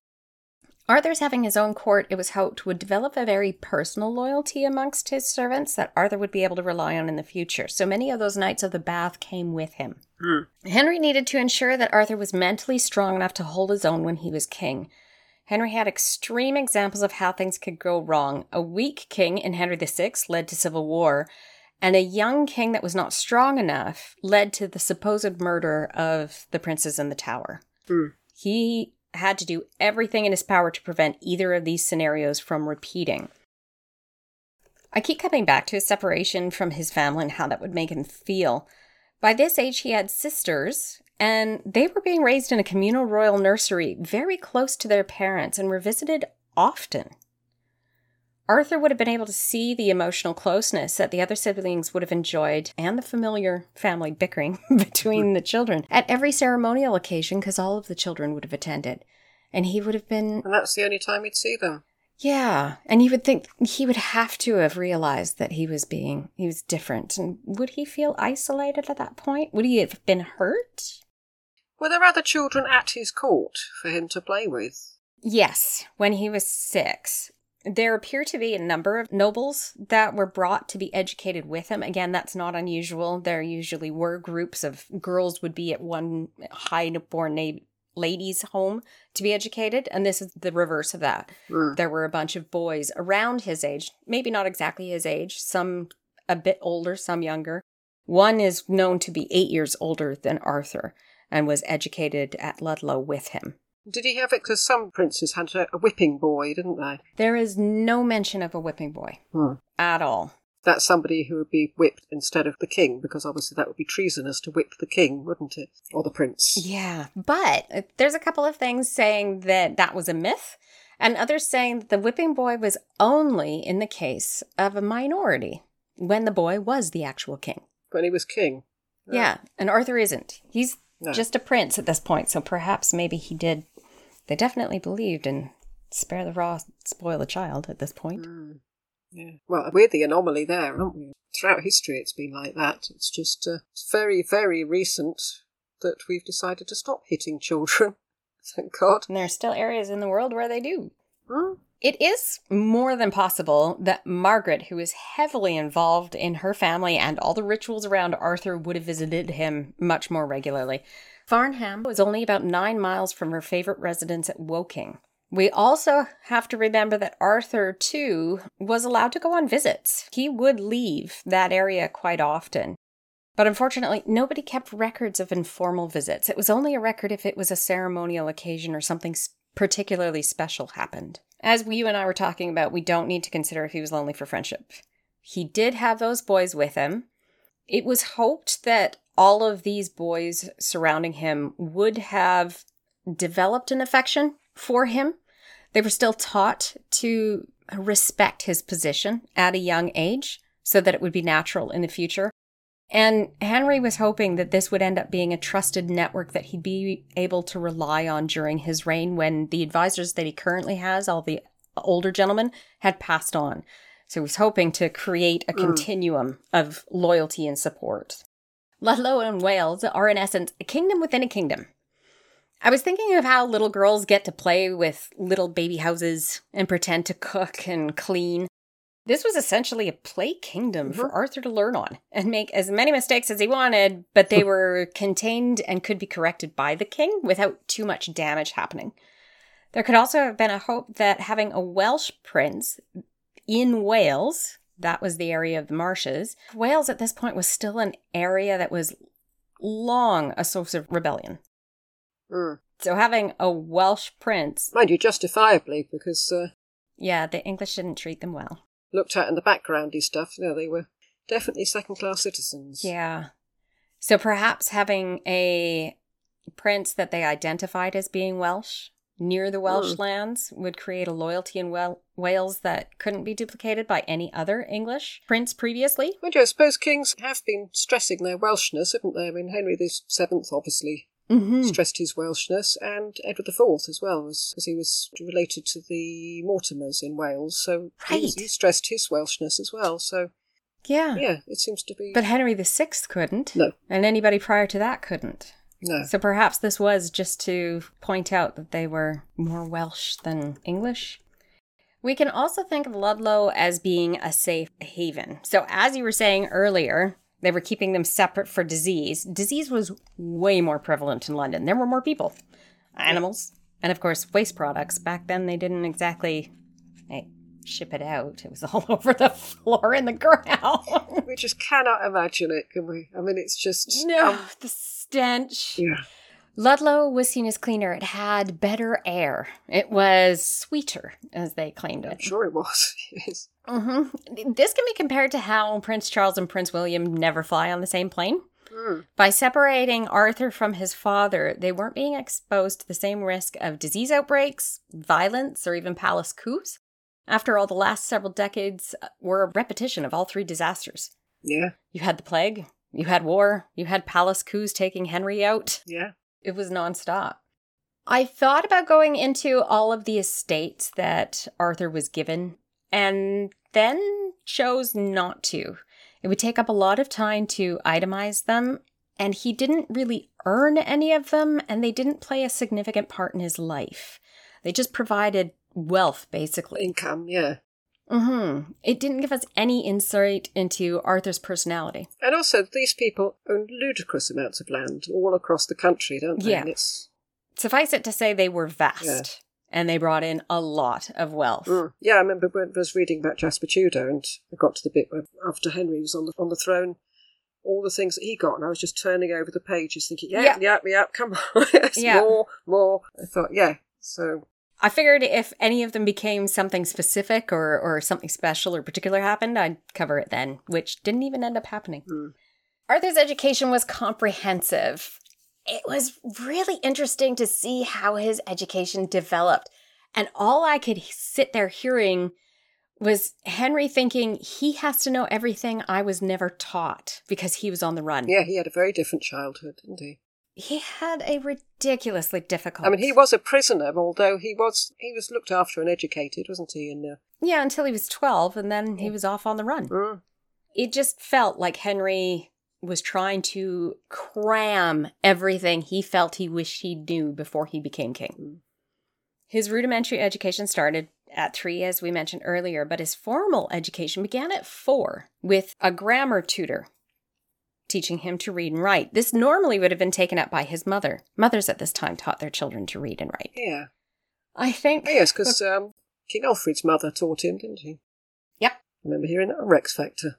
Arthur's having his own court, it was hoped, would develop a very personal loyalty amongst his servants that Arthur would be able to rely on in the future. So many of those Knights of the Bath came with him. Henry needed to ensure that Arthur was mentally strong enough to hold his own when he was king. Henry had extreme examples of how things could go wrong. A weak king in Henry VI led to civil war, and a young king that was not strong enough led to the supposed murder of the princes in the tower. Hmm. He had to do everything in his power to prevent either of these scenarios from repeating. I keep coming back to his separation from his family and how that would make him feel. By this age, he had sisters, and they were being raised in a communal royal nursery very close to their parents and were visited often. Arthur would have been able to see the emotional closeness that the other siblings would have enjoyed and the familiar family bickering between the children at every ceremonial occasion because all of the children would have attended. And he would have been And that's the only time he'd see them. yeah, and you would think he would have to have realized that he was being he was different. And would he feel isolated at that point? Would he have been hurt? Were there other children at his court for him to play with? Yes, when he was 6. There appear to be a number of nobles that were brought to be educated with him. Again, that's not unusual. There usually were groups of girls would be at one high-born na- lady's home to be educated, and this is the reverse of that. Mm. there were a bunch of boys around his age, maybe not exactly his age, some a bit older, some younger. One is known to be eight years older than Arthur and was educated at Ludlow with him. Did he have it? Because some princes had a, a whipping boy, didn't they? There is no mention of a whipping boy Hmm. at all. that's somebody who would be whipped instead of the king, because obviously that would be treasonous to whip the king, wouldn't it? Or the prince. Yeah, but uh, there's a couple of things saying that that was a myth, and others saying that the whipping boy was only in the case of a minority when the boy was the actual king. When he was king. Yeah, and Arthur isn't. He's No. just a prince at this point, so perhaps maybe he did. They definitely believed in spare the raw, spoil the child at this point. Mm. Yeah. Well, we're the anomaly there, aren't we? Throughout history, it's been like that. It's just uh, it's very, very recent that we've decided to stop hitting children. Thank God. And there are still areas in the world where they do. Hmm? It is more than possible that Margaret, who is heavily involved in her family and all the rituals around Arthur, would have visited him much more regularly. Farnham was only about nine miles from her favorite residence at Woking. We also have to remember that Arthur, too, was allowed to go on visits. He would leave that area quite often. But unfortunately, nobody kept records of informal visits. It was only a record if it was a ceremonial occasion or something particularly special happened. As you and I were talking about, we don't need to consider if he was lonely for friendship. He did have those boys with him. It was hoped that all of these boys surrounding him would have developed an affection for him. They were still taught to respect his position at a young age so that it would be natural in the future. And Henry was hoping that this would end up being a trusted network that he'd be able to rely on during his reign when the advisors that he currently has, all the older gentlemen, had passed on. So he was hoping to create a hmm. continuum of loyalty and support. Ludlow and Wales are, in essence, a kingdom within a kingdom. I was thinking of how little girls get to play with little baby houses and pretend to cook and clean. This was essentially a play kingdom for Arthur to learn on and make as many mistakes as he wanted, but they were contained and could be corrected by the king without too much damage happening. There could also have been a hope that having a Welsh prince in Wales, that was the area of the marshes, Wales at this point was still an area that was long a source of rebellion. Hmm. So having a Welsh prince, Mind you, justifiably, because uh, yeah, the English didn't treat them well. Looked at in the backgroundy stuff, you know, they were definitely second class citizens. Yeah. So perhaps having a prince that they identified as being Welsh near the Welsh Hmm. lands would create a loyalty in Wel- Wales that couldn't be duplicated by any other English prince previously. You, I suppose kings have been stressing their Welshness, haven't they? I mean, Henry the Seventh obviously Mm-hmm. stressed his Welshness, and Edward Fourth as well, because he was related to the Mortimers in Wales, so Right. he stressed his Welshness as well. So Yeah. yeah, it seems to be But Henry the Sixth couldn't. No. And anybody prior to that couldn't. no. So perhaps this was just to point out that they were more Welsh than English. We can also think of Ludlow as being a safe haven. So, as you were saying earlier, they were keeping them separate for disease. Disease was way more prevalent in London. There were more people, animals, and of course, waste products. Back then, they didn't exactly ship it out, it was all over the floor and the ground. We just cannot imagine it, can we? I mean, it's just no, um, the stench. yeah. Ludlow was seen as cleaner. It had better air. It was sweeter, as they claimed I'm it. sure it was. yes. Hmm This can be compared to how Prince Charles and Prince William never fly on the same plane. Hmm. By separating Arthur from his father, they weren't being exposed to the same risk of disease outbreaks, violence, or even palace coups. After all, the last several decades were a repetition of all three disasters. Yeah. You had the plague, you had war, you had palace coups taking Henry out. Yeah. It was nonstop. I thought about going into all of the estates that Arthur was given and then chose not to. It would take up a lot of time to itemize them, and he didn't really earn any of them, and they didn't play a significant part in his life. They just provided wealth, basically. Income. Yeah. Mm-hmm. It didn't give us any insight into Arthur's personality. And also, these people own ludicrous amounts of land all across the country, don't they? Yeah. Suffice it to say, they were vast. And they brought in a lot of wealth. Mm. Yeah, I remember when I was reading about Jasper Tudor, and I got to the bit where after Henry was on the on the throne, all the things that he got, and I was just turning over the pages, thinking, yeah, Yeah. yeah, yeah, come on, yes, Yeah. more, more. I thought, yeah. So I figured if any of them became something specific or, or something special or particular happened, I'd cover it then, which didn't even end up happening. Hmm. Arthur's education was comprehensive. It was really interesting to see how his education developed. And all I could sit there hearing was Henry thinking he has to know everything I was never taught because he was on the run. Yeah, he had a very different childhood, didn't he? He had a ridiculously difficult. I mean, he was a prisoner, although he was he was looked after and educated, wasn't he? And uh, Yeah, until he was 12, and then he was off on the run. mm, It just felt like Henry was trying to cram everything he felt he wished he knew before he became king. Mm. His rudimentary education started at three, as we mentioned earlier, but his formal education began at four with a grammar tutor teaching him to read and write. This normally would have been taken up by his mother. Mothers at this time taught their children to read and write. yeah, I think. oh, yes, because um, King Alfred's mother taught him, didn't she? Yep. I remember hearing that on Rex Factor.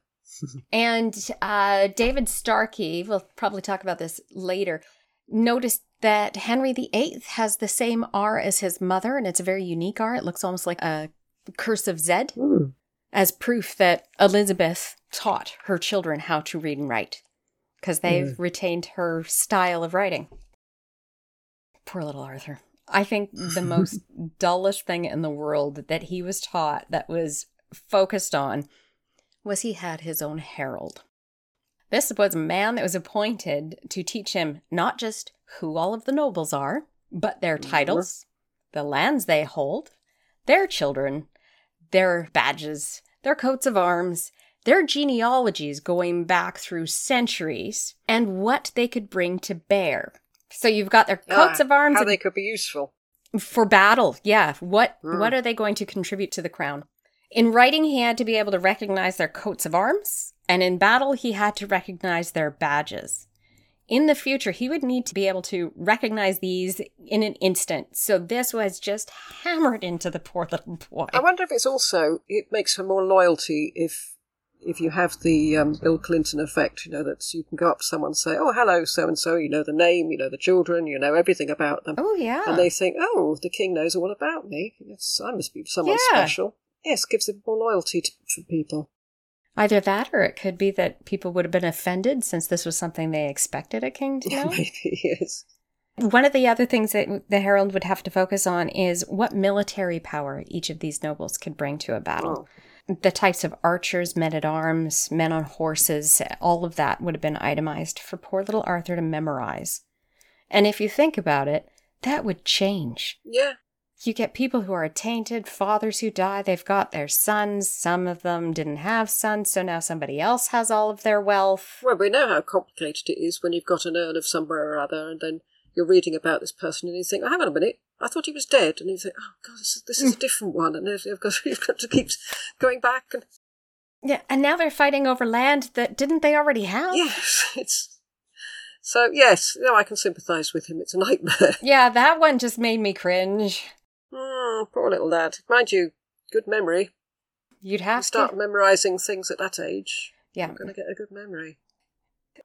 And uh, David Starkey, we'll probably talk about this later, noticed that Henry VIII has the same R as his mother, and it's a very unique R. It looks almost like a cursive Z, Mm. as proof that Elizabeth taught her children how to read and write, because they've retained her style of writing. Poor little Arthur. I think the most dullest thing in the world that he was taught that was focused on was he had his own herald. This was a man that was appointed to teach him not just who all of the nobles are, but their titles, the lands they hold, their children, their badges, their coats of arms, their genealogies going back through centuries, and what they could bring to bear. So you've got their coats Ah, of arms How and they could be useful. for battle yeah what Mm. what are they going to contribute to the crown in writing he had to be able to recognize their coats of arms and in battle he had to recognize their badges in the future he would need to be able to recognize these in an instant so this was just hammered into the poor little boy I wonder if it's also it makes for more loyalty if if you have the um, Bill Clinton effect. You know that you can go up to someone and say, "Oh, hello, so and so." You know the name, you know the children, you know everything about them, oh yeah and they think, "Oh, the king knows all about me. Yes, I must be someone Yeah. special." Yes, gives them more loyalty to, for people. either that or it could be that people would have been offended since this was something they expected a king to know Maybe yes. One of the other things that the herald would have to focus on is what military power each of these nobles could bring to a battle. Oh. The types of archers, men at arms, men on horses, all of that would have been itemized for poor little Arthur to memorize. And if you think about it, that would change. Yeah. You get people who are tainted, fathers who die, they've got their sons. Some of them didn't have sons, so now somebody else has all of their wealth. Well, we know how complicated it is when you've got an earl of somewhere or other, and then you're reading about this person, and you think, "Oh, hang on a minute, I thought he was dead," and you think, "Oh God, this is, this is a mm. different one," and you've got, you've got to keep going back and Yeah, and now they're fighting over land that didn't they already have? yes, it's so yes. No, I can sympathise with him. It's a nightmare. Yeah, that one just made me cringe. Mm, poor little lad. Mind you, good memory. You'd You have start to. memorising things at that age. Yeah. You're going to get a good memory.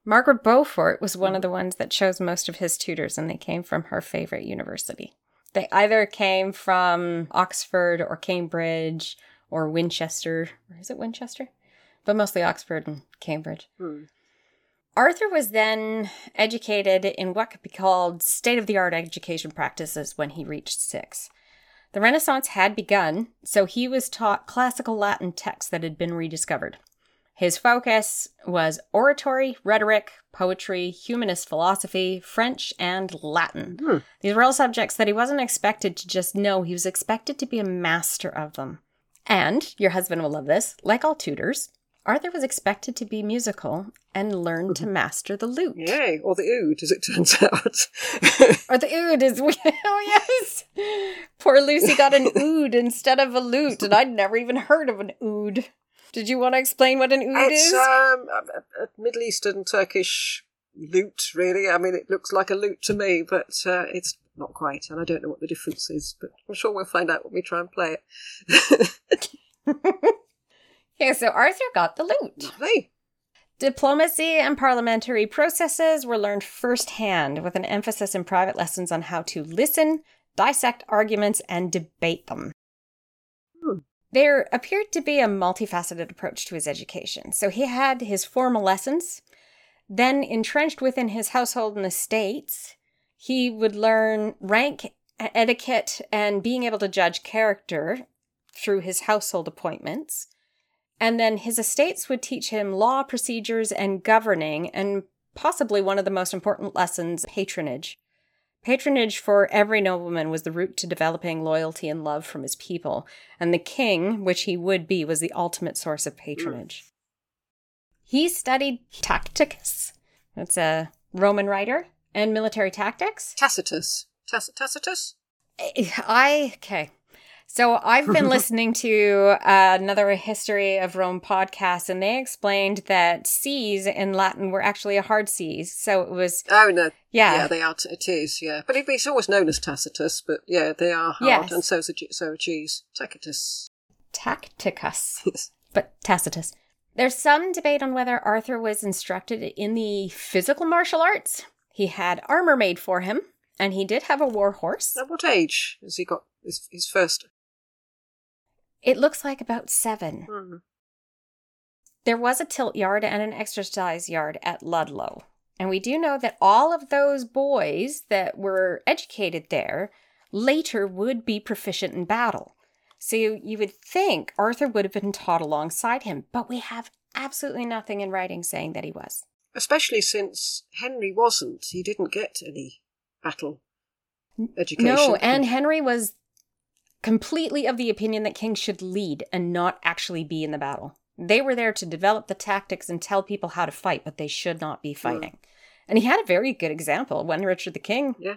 Margaret Beaufort was one of the ones that chose most of his tutors, and they came from her favorite university. They either came from Oxford or Cambridge or Winchester. Or is it Winchester? But mostly Oxford and Cambridge. Hmm. Arthur was then educated in what could be called state of the art education practices when he reached six. The Renaissance had begun, so he was taught classical Latin texts that had been rediscovered. His focus was oratory, rhetoric, poetry, humanist philosophy, French, and Latin. Hmm. These were all subjects that he wasn't expected to just know, he was expected to be a master of them. And, your husband will love this, like all Tudors, Arthur was expected to be musical and learn to master the lute. Yay, or the oud, as it turns out. Or the oud is, oh yes! Poor Lucy got an oud instead of a lute, and I'd never even heard of an oud. Did you want to explain what an oud it's is? um, a, a Middle Eastern Turkish lute, really. I mean, it looks like a lute to me, but uh, it's not quite, and I don't know what the difference is, but I'm sure we'll find out when we try and play it. Yeah, so Arthur got the lute. Lovely. Diplomacy and parliamentary processes were learned firsthand with an emphasis in private lessons on how to listen, dissect arguments, and debate them. Hmm. There appeared to be a multifaceted approach to his education. So he had his formal lessons, then entrenched within his household and estates, he would learn rank, etiquette, and being able to judge character through his household appointments. And then his estates would teach him law, procedures, and governing, and possibly one of the most important lessons patronage. Patronage for every nobleman was the route to developing loyalty and love from his people, and the king, which he would be, was the ultimate source of patronage. He studied Tacticus, that's a Roman writer, and military tactics. Tacitus. Tac- Tacitus? I, okay. So I've been listening to uh, another history of Rome podcast, and they explained that C's in Latin were actually a hard C's. So it was, Oh, no. yeah, Yeah, they are. T- it is, yeah. But it, he's always known as Tacitus, but yeah, they are hard, Yes. and so's a, so are G's. Tacitus. Tacticus, Yes. but Tacitus. There's some debate on whether Arthur was instructed in the physical martial arts. He had armor made for him, and he did have a war horse. At what age has he got his, his first? It looks like about seven. Hmm. There was a tilt yard and an exercise yard at Ludlow. And we do know that all of those boys that were educated there later would be proficient in battle. So you, you would think Arthur would have been taught alongside him, but we have absolutely nothing in writing saying that he was. Especially since Henry wasn't. He didn't get any battle education. No, and Henry was completely of the opinion that kings should lead and not actually be in the battle. They were there to develop the tactics and tell people how to fight, but they should not be fighting. And he had a very good example when Richard the King, Yeah.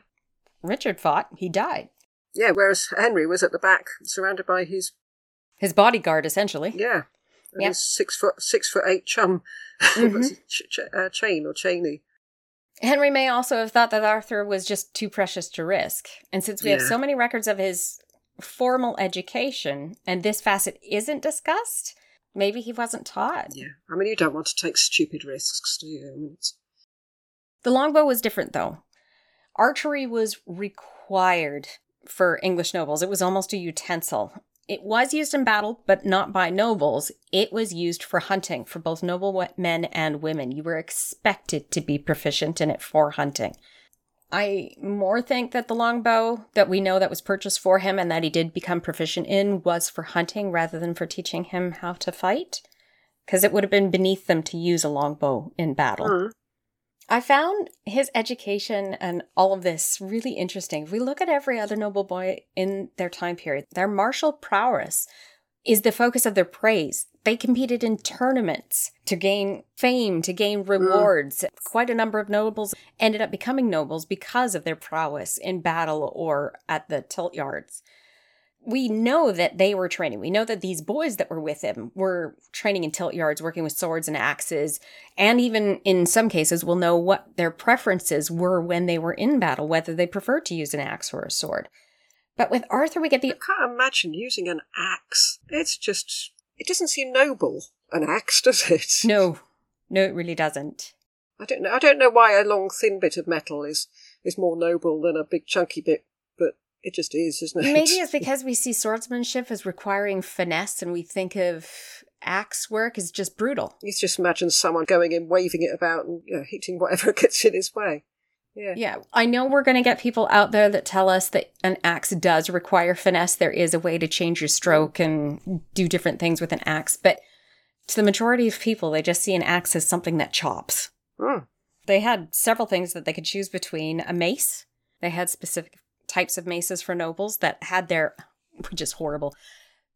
Richard fought, he died. Yeah, whereas Henry was at the back, surrounded by his His bodyguard, essentially. yeah, and Yeah. his six foot six foot eight chum, Mhm. Ch- ch- uh, chain or Cheney. Henry may also have thought that Arthur was just too precious to risk. And since we have so many records of his formal education and this facet isn't discussed, maybe he wasn't taught. Yeah, I mean you don't want to take stupid risks, do you? I mean, it's, The longbow was different, though. Archery was required for English nobles, it was almost a utensil. It was used in battle, but not by nobles. It was used for hunting for both noble men and women. You were expected to be proficient in it for hunting. I more think that the longbow that we know that was purchased for him and that he did become proficient in was for hunting rather than for teaching him how to fight. Because it would have been beneath them to use a longbow in battle. Hmm. I found his education and all of this really interesting. If we look at every other noble boy in their time period, their martial prowess is the focus of their praise. They competed in tournaments to gain fame, to gain rewards. Quite a number of nobles ended up becoming nobles because of their prowess in battle or at the tilt yards. We know that they were training. We know that these boys that were with him were training in tilt yards, working with swords and axes, and even in some cases, we'll know what their preferences were when they were in battle, whether they preferred to use an axe or a sword. But with Arthur, we get the. I can't imagine using an axe. It's just it doesn't seem noble. An axe, does it? no, no, it really doesn't. I don't know. I don't know why a long thin bit of metal is is more noble than a big chunky bit, but it just is, isn't it? Maybe it's because we see swordsmanship as requiring finesse, and we think of axe work as just brutal. You just imagine someone going in, waving it about, and you know, hitting whatever gets in his way. Yeah. Yeah, I know we're going to get people out there that tell us that an axe does require finesse. There is a way to change your stroke and do different things with an axe, but to the majority of people, they just see an axe as something that chops. Hmm. They had several things that they could choose between a mace. They had specific types of maces for nobles that had their, which is horrible.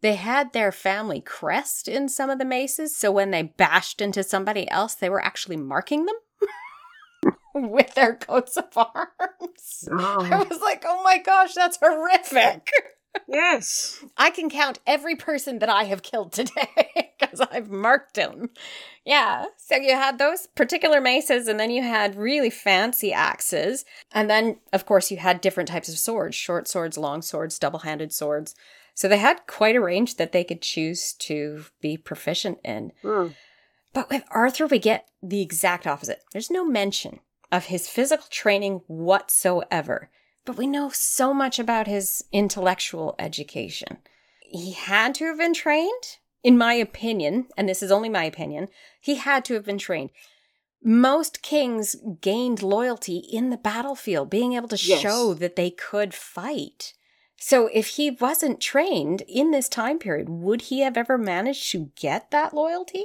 They had their family crest in some of the maces, so when they bashed into somebody else, they were actually marking them with their coats of arms. I Oh, was like, oh my gosh, that's horrific. yes. I can count every person that I have killed today because I've marked them. Yeah. So you had those particular maces, and then you had really fancy axes. And then, of course, you had different types of swords short swords, long swords, double handed swords. So they had quite a range that they could choose to be proficient in. Hmm. But with Arthur, we get the exact opposite. There's no mention of his physical training whatsoever. but we know so much about his intellectual education. He had to have been trained, in my opinion, and this is only my opinion, he had to have been trained. Most kings gained loyalty in the battlefield, being able to Yes. show that they could fight. So if he wasn't trained in this time period, would he have ever managed to get that loyalty?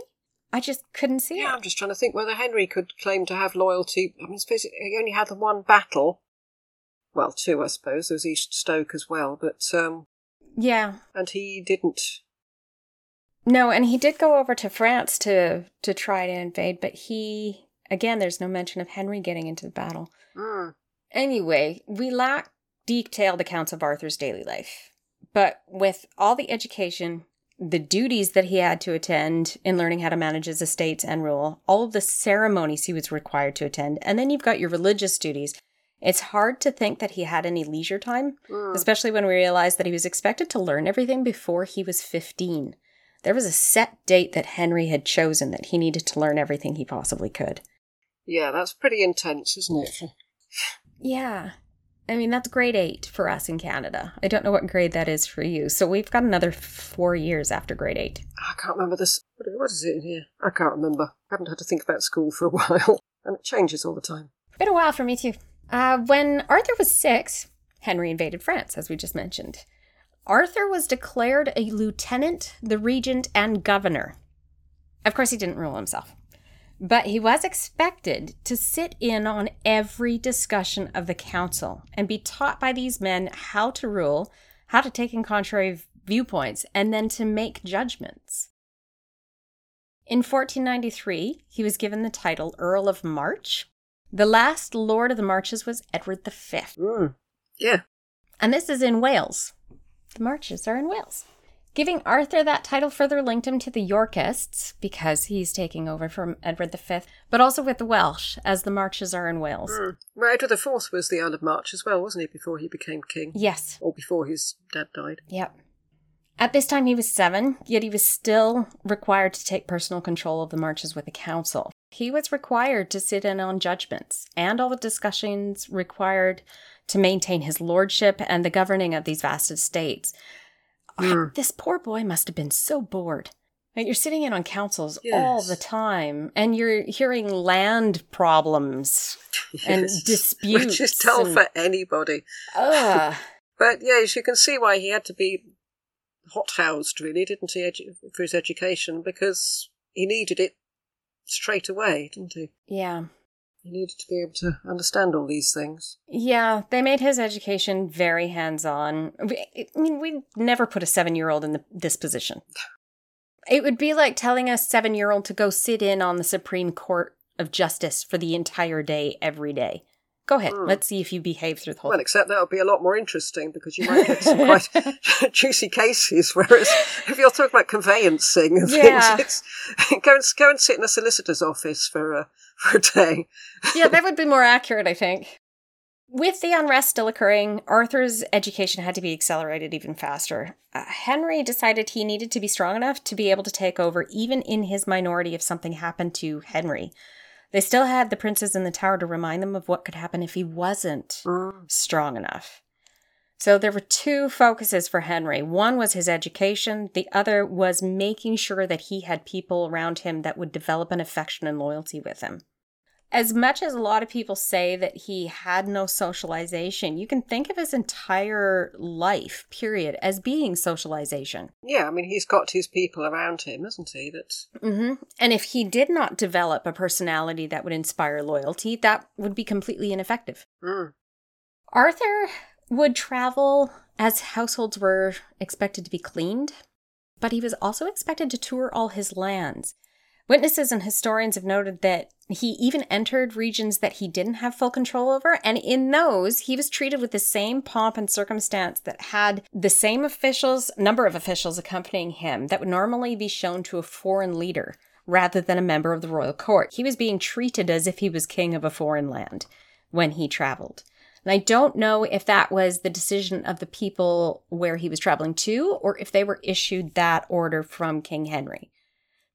I just couldn't see Yeah, it. I'm just trying to think whether Henry could claim to have loyalty. I mean, I suppose he only had the one battle. Well, two, I suppose. There was East Stoke as well, but um, Yeah. and he didn't. No, and he did go over to France to to try to invade, but he again there's no mention of Henry getting into the battle. Mm. Anyway, we lack detailed accounts of Arthur's daily life. But with all the education, the duties that he had to attend in learning how to manage his estates and rule, all of the ceremonies he was required to attend, and then you've got your religious duties, it's hard to think that he had any leisure time, Mm. especially when we realize that he was expected to learn everything before he was 15. There was a set date that Henry had chosen that he needed to learn everything he possibly could. Yeah, that's pretty intense, isn't it? Yeah. I mean, that's grade eight for us in Canada. I don't know what grade that is for you. So we've got another four years after grade eight. I can't remember this. What is it in here? I can't remember. I haven't had to think about school for a while, and it changes all the time. Been a while for me, too. Uh, when Arthur was six, Henry invaded France, as we just mentioned. Arthur was declared a lieutenant, the regent, and governor. Of course, he didn't rule himself. But he was expected to sit in on every discussion of the council and be taught by these men how to rule, how to take in contrary viewpoints, and then to make judgments. In 1493, he was given the title Earl of March. The last Lord of the Marches was Edward V. Mm. Yeah. And this is in Wales. The Marches are in Wales. Giving Arthur that title further linked him to the Yorkists, because he's taking over from Edward V, but also with the Welsh, as the Marches are in Wales. Mm. Well, Edward IV was the Earl of March as well, wasn't he, before he became king? Yes. Or before his dad died. Yep. At this time, he was seven, yet he was still required to take personal control of the marches with the council. He was required to sit in on judgments and all the discussions required to maintain his lordship and the governing of these vast estates. Mm. This poor boy must have been so bored. Like, you're sitting in on councils all the time, and you're hearing land problems and disputes. Which is dull and- for anybody. Ugh. But yes, you can see why he had to be hothoused, really, didn't he, edu- for his education, because he needed it straight away, didn't he? yeah. He needed to be able to understand all these things. Yeah, they made his education very hands on. I mean, we'd never put a seven year old in the, this position. It would be like telling a seven year old to go sit in on the Supreme Court of Justice for the entire day, every day. Go ahead. Hmm. Let's see if you behave through the whole Well, except that would be a lot more interesting because you might get some quite juicy cases. Whereas if you're talking about conveyancing and Yeah. things, it's, go and go and sit in a solicitor's office for a for a day. yeah, that would be more accurate, I think. With the unrest still occurring, Arthur's education had to be accelerated even faster. Uh, Henry decided he needed to be strong enough to be able to take over, even in his minority, if something happened to Henry. They still had the princes in the tower to remind them of what could happen if he wasn't Mm. strong enough. So there were two focuses for Henry. One was his education, the other was making sure that he had people around him that would develop an affection and loyalty with him. As much as a lot of people say that he had no socialization, you can think of his entire life, period, as being socialization. Yeah, I mean he's got his people around him, hasn't he? That hmm And if he did not develop a personality that would inspire loyalty, that would be completely ineffective. mm. Arthur would travel as households were expected to be cleaned, but he was also expected to tour all his lands. Witnesses and historians have noted that he even entered regions that he didn't have full control over, and in those, he was treated with the same pomp and circumstance that had the same officials, number of officials accompanying him that would normally be shown to a foreign leader rather than a member of the royal court. He was being treated as if he was king of a foreign land when he traveled. And I don't know if that was the decision of the people where he was traveling to, or if they were issued that order from King Henry.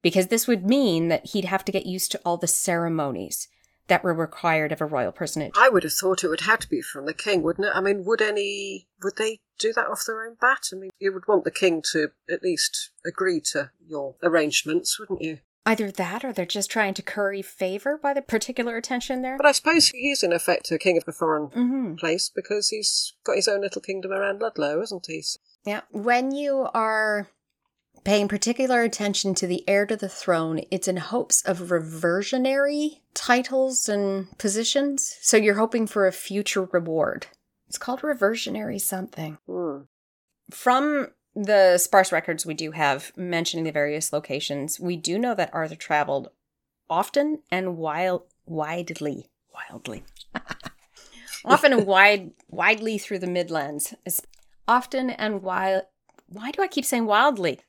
Because this would mean that he'd have to get used to all the ceremonies, that were required of a royal personage. I would have thought it would have to be from the king, wouldn't it? I mean, would any would they do that off their own bat? I mean, you would want the king to at least agree to your arrangements, wouldn't you? Either that or they're just trying to curry favor by the particular attention there. But I suppose he is in effect a king of a foreign hmm place because he's got his own little kingdom around Ludlow, isn't he? Yeah. When you are paying particular attention to the heir to the throne, it's in hopes of reversionary titles and positions. So you're hoping for a future reward. It's called reversionary something. Hmm. From the sparse records we do have mentioning the various locations, we do know that Arthur traveled often and wild, widely, wildly, often and wide, widely through the Midlands. Often and wild. Why do I keep saying wildly?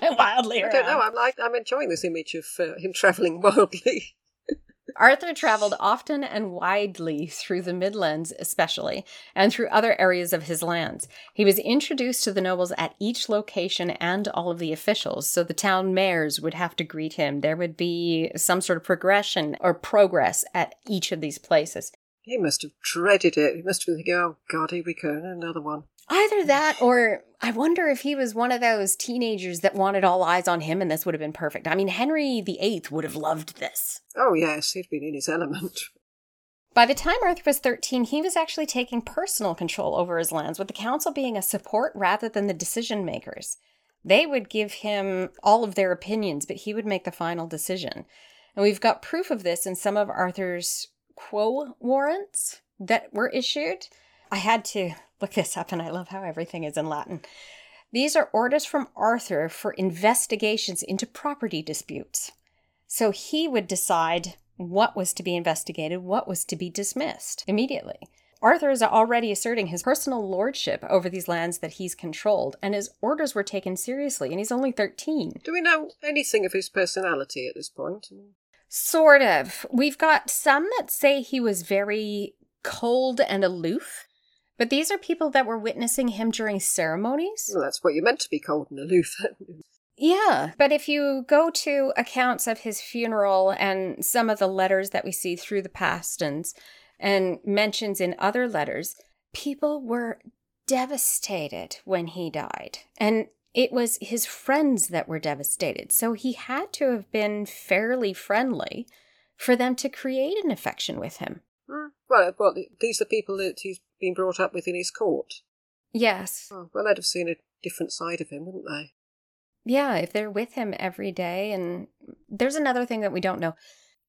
wildly. I don't know. I'm like I'm enjoying this image of uh, him travelling wildly. Arthur traveled often and widely through the Midlands, especially, and through other areas of his lands. He was introduced to the nobles at each location and all of the officials, so the town mayors would have to greet him. There would be some sort of progression or progress at each of these places. He must have dreaded it. He must have been thinking, "Oh God, here we go, another one." Either that, or I wonder if he was one of those teenagers that wanted all eyes on him and this would have been perfect. I mean, Henry VIII would have loved this. Oh yes, he'd been in his element. By the time Arthur was 13, he was actually taking personal control over his lands, with the council being a support rather than the decision makers. They would give him all of their opinions, but he would make the final decision. And we've got proof of this in some of Arthur's quo warrants that were issued. I had to look this up, and I love how everything is in Latin. These are orders from Arthur for investigations into property disputes. So he would decide what was to be investigated, what was to be dismissed immediately. Arthur is already asserting his personal lordship over these lands that he's controlled, and his orders were taken seriously, and he's only 13. Do we know anything of his personality at this point? Sort of. We've got some that say he was very cold and aloof, but these are people that were witnessing him during ceremonies. Well, that's what you're meant to be cold and aloof. Yeah, but if you go to accounts of his funeral and some of the letters that we see through the Pastons and mentions in other letters, people were devastated when he died. And it was his friends that were devastated. So he had to have been fairly friendly for them to create an affection with him. Hmm. well, well, these are people that he's been brought up with in his court. Yes. Oh, well, they'd have seen a different side of him, wouldn't they? Yeah, if they're with him every day. And there's another thing that we don't know.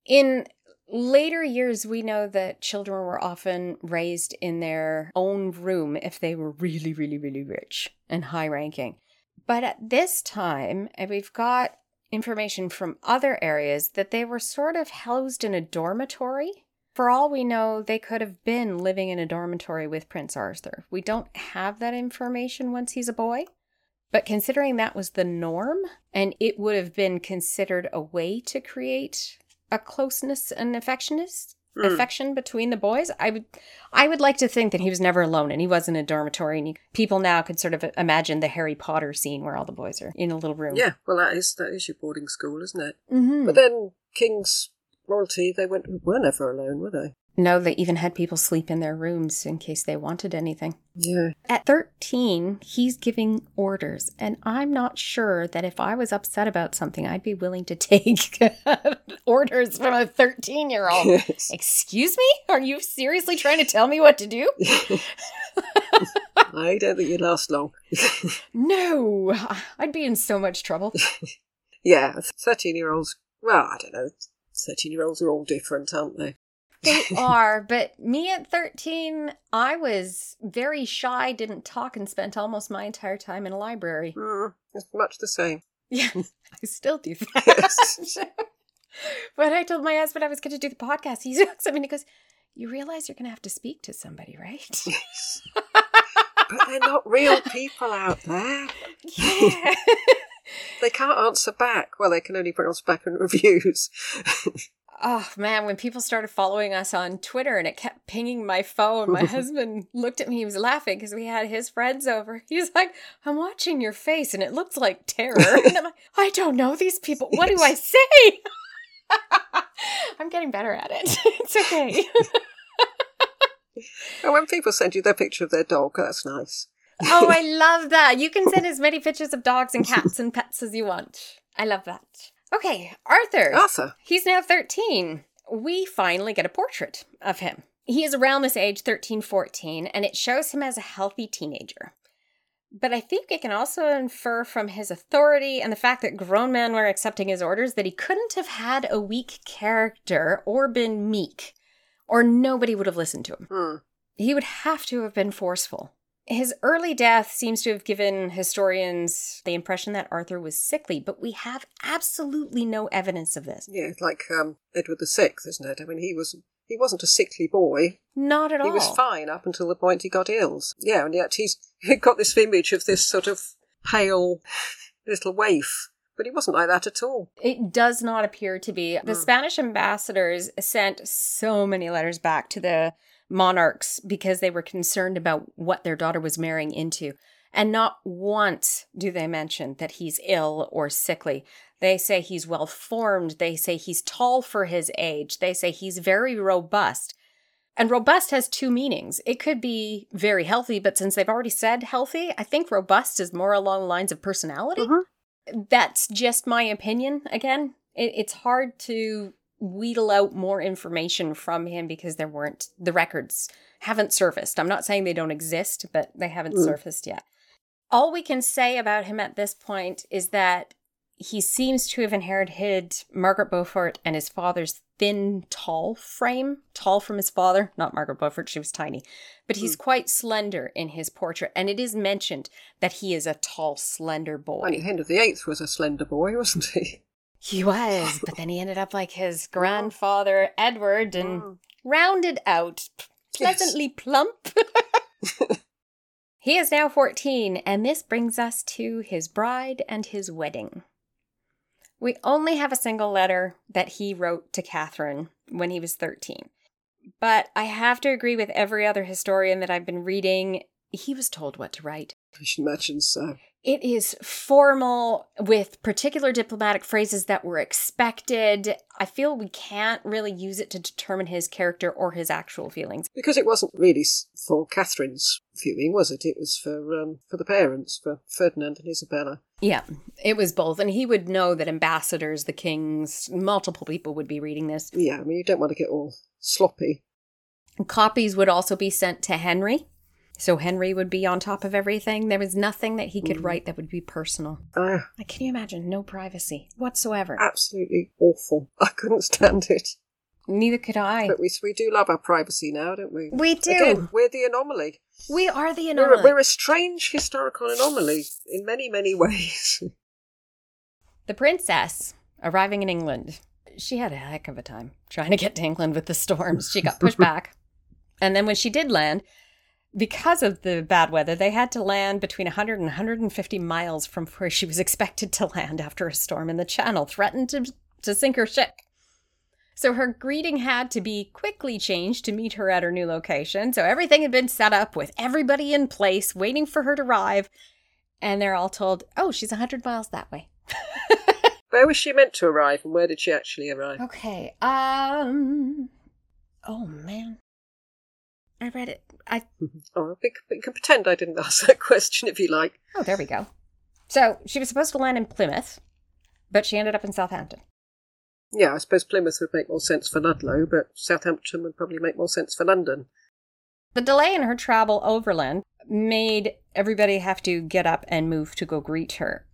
In later years, we know that children were often raised in their own room if they were really, really, really rich and high ranking. But at this time, and we've got information from other areas that they were sort of housed in a dormitory. For all we know, they could have been living in a dormitory with Prince Arthur. We don't have that information once he's a boy. But considering that was the norm, and it would have been considered a way to create a closeness and affectionate Hmm. affection between the boys, I would I would like to think that he was never alone and he was in a dormitory. And he, people now could sort of imagine the Harry Potter scene where all the boys are in a little room. Yeah, well, that is that is your boarding school, isn't it? hmm But then kings, royalty, they went were never alone, were they? No, they even had people sleep in their rooms in case they wanted anything. Yeah. At 13, he's giving orders, and I'm not sure that if I was upset about something, I'd be willing to take orders from a 13 year old. Yes. Excuse me? Are you seriously trying to tell me what to do? I don't think you'd last long. No, I'd be in so much trouble. yeah, thirteen-year-olds. Well, I don't know. Thirteen-year-olds are all different, aren't they? They are, but me at 13, I was very shy, didn't talk, and spent almost my entire time in a library. Mm, it's much the same. Yeah, I still do that. Yes. when I told my husband I was going to do the podcast, he looks at me and he goes, You realize you're going to have to speak to somebody, right? Yes. but they're not real people out there. yeah. They can't answer back. Well, they can only answer back in reviews. oh, man. When people started following us on Twitter and it kept pinging my phone, my husband looked at me. He was laughing because we had his friends over. He was like, I'm watching your face and it looks like terror. And I'm like, I don't know these people. What do I say? I'm getting better at it. It's okay. And when people send you their picture of their dog, that's nice. Oh, I love that. You can send as many pictures of dogs and cats and pets as you want. I love that. Okay, Arthur. Arthur. He's now 13. We finally get a portrait of him. He is around this age, 13, 14, and it shows him as a healthy teenager. But I think it can also infer from his authority and the fact that grown men were accepting his orders that he couldn't have had a weak character or been meek, or nobody would have listened to him. Hmm. He would have to have been forceful. His early death seems to have given historians the impression that Arthur was sickly, but we have absolutely no evidence of this. Yeah, like um, Edward Sixth, isn't it? I mean, he was he wasn't a sickly boy. Not at all. He was fine up until the point he got ill. Yeah, and yet he's he got this image of this sort of pale little waif, but he wasn't like that at all. It does not appear to be. The Hmm. Spanish ambassadors sent so many letters back to the monarchs because they were concerned about what their daughter was marrying into. And not once do they mention that he's ill or sickly. They say he's well formed. They say he's tall for his age. They say he's very robust. And robust has two meanings. It could be very healthy, but since they've already said healthy, I think robust is more along the lines of personality Mhm. that's just my opinion again it, it's hard to wheedle out more information from him because there weren't the records haven't surfaced i'm not saying they don't exist but they haven't Mm. surfaced yet all we can say about him at this point is that he seems to have inherited Margaret Beaufort and his father's thin, tall frame. Tall from his father, not Margaret Beaufort, she was tiny. But he's quite slender in his portrait, and it is mentioned that he is a tall, slender boy. Henry the Eighth was a slender boy, wasn't he? He was, but then he ended up like his grandfather Edward and Mm. rounded out, p- Yes. pleasantly plump. he is now 14, and this brings us to his bride and his wedding. We only have a single letter that he wrote to Catherine when he was 13. But I have to agree with every other historian that I've been reading. He was told what to write. I should imagine so. It is formal with particular diplomatic phrases that were expected. I feel we can't really use it to determine his character or his actual feelings. Because it wasn't really for Catherine's viewing, was it? It was for um, for the parents, for Ferdinand and Isabella. Yeah, it was both. And he would know that ambassadors, the kings, multiple people would be reading this. Yeah, I mean, you don't want to get all sloppy. Copies would also be sent to Henry. So Henry would be on top of everything. There was nothing that he could Mhm. write that would be personal. Like, can you imagine? No privacy whatsoever. absolutely awful. I couldn't stand it. Neither could I. But we we do love our privacy now, don't we? We do. Again, we're the anomaly. we are the We're, anomaly. a- we're a strange historical anomaly in many, many ways. The princess arriving in England. She had a heck of a time trying to get to England with the storms. She got pushed back. And then when she did land, because of the bad weather, they had to land between 100 and 150 miles from where she was expected to land after a storm in the channel threatened to, to sink her ship. So her greeting had to be quickly changed to meet her at her new location. So everything had been set up with everybody in place, waiting for her to arrive. And they're all told, oh, she's 100 miles that way. where was she meant to arrive, and where did she actually arrive? Okay. Um. Oh man. I read it. I. Oh, we, c- we can pretend I didn't ask that question if you like. Oh, there we go. So she was supposed to land in Plymouth, but she ended up in Southampton. Yeah, I suppose Plymouth would make more sense for Ludlow, but Southampton would probably make more sense for London. The delay in her travel overland made everybody have to get up and move to go greet her.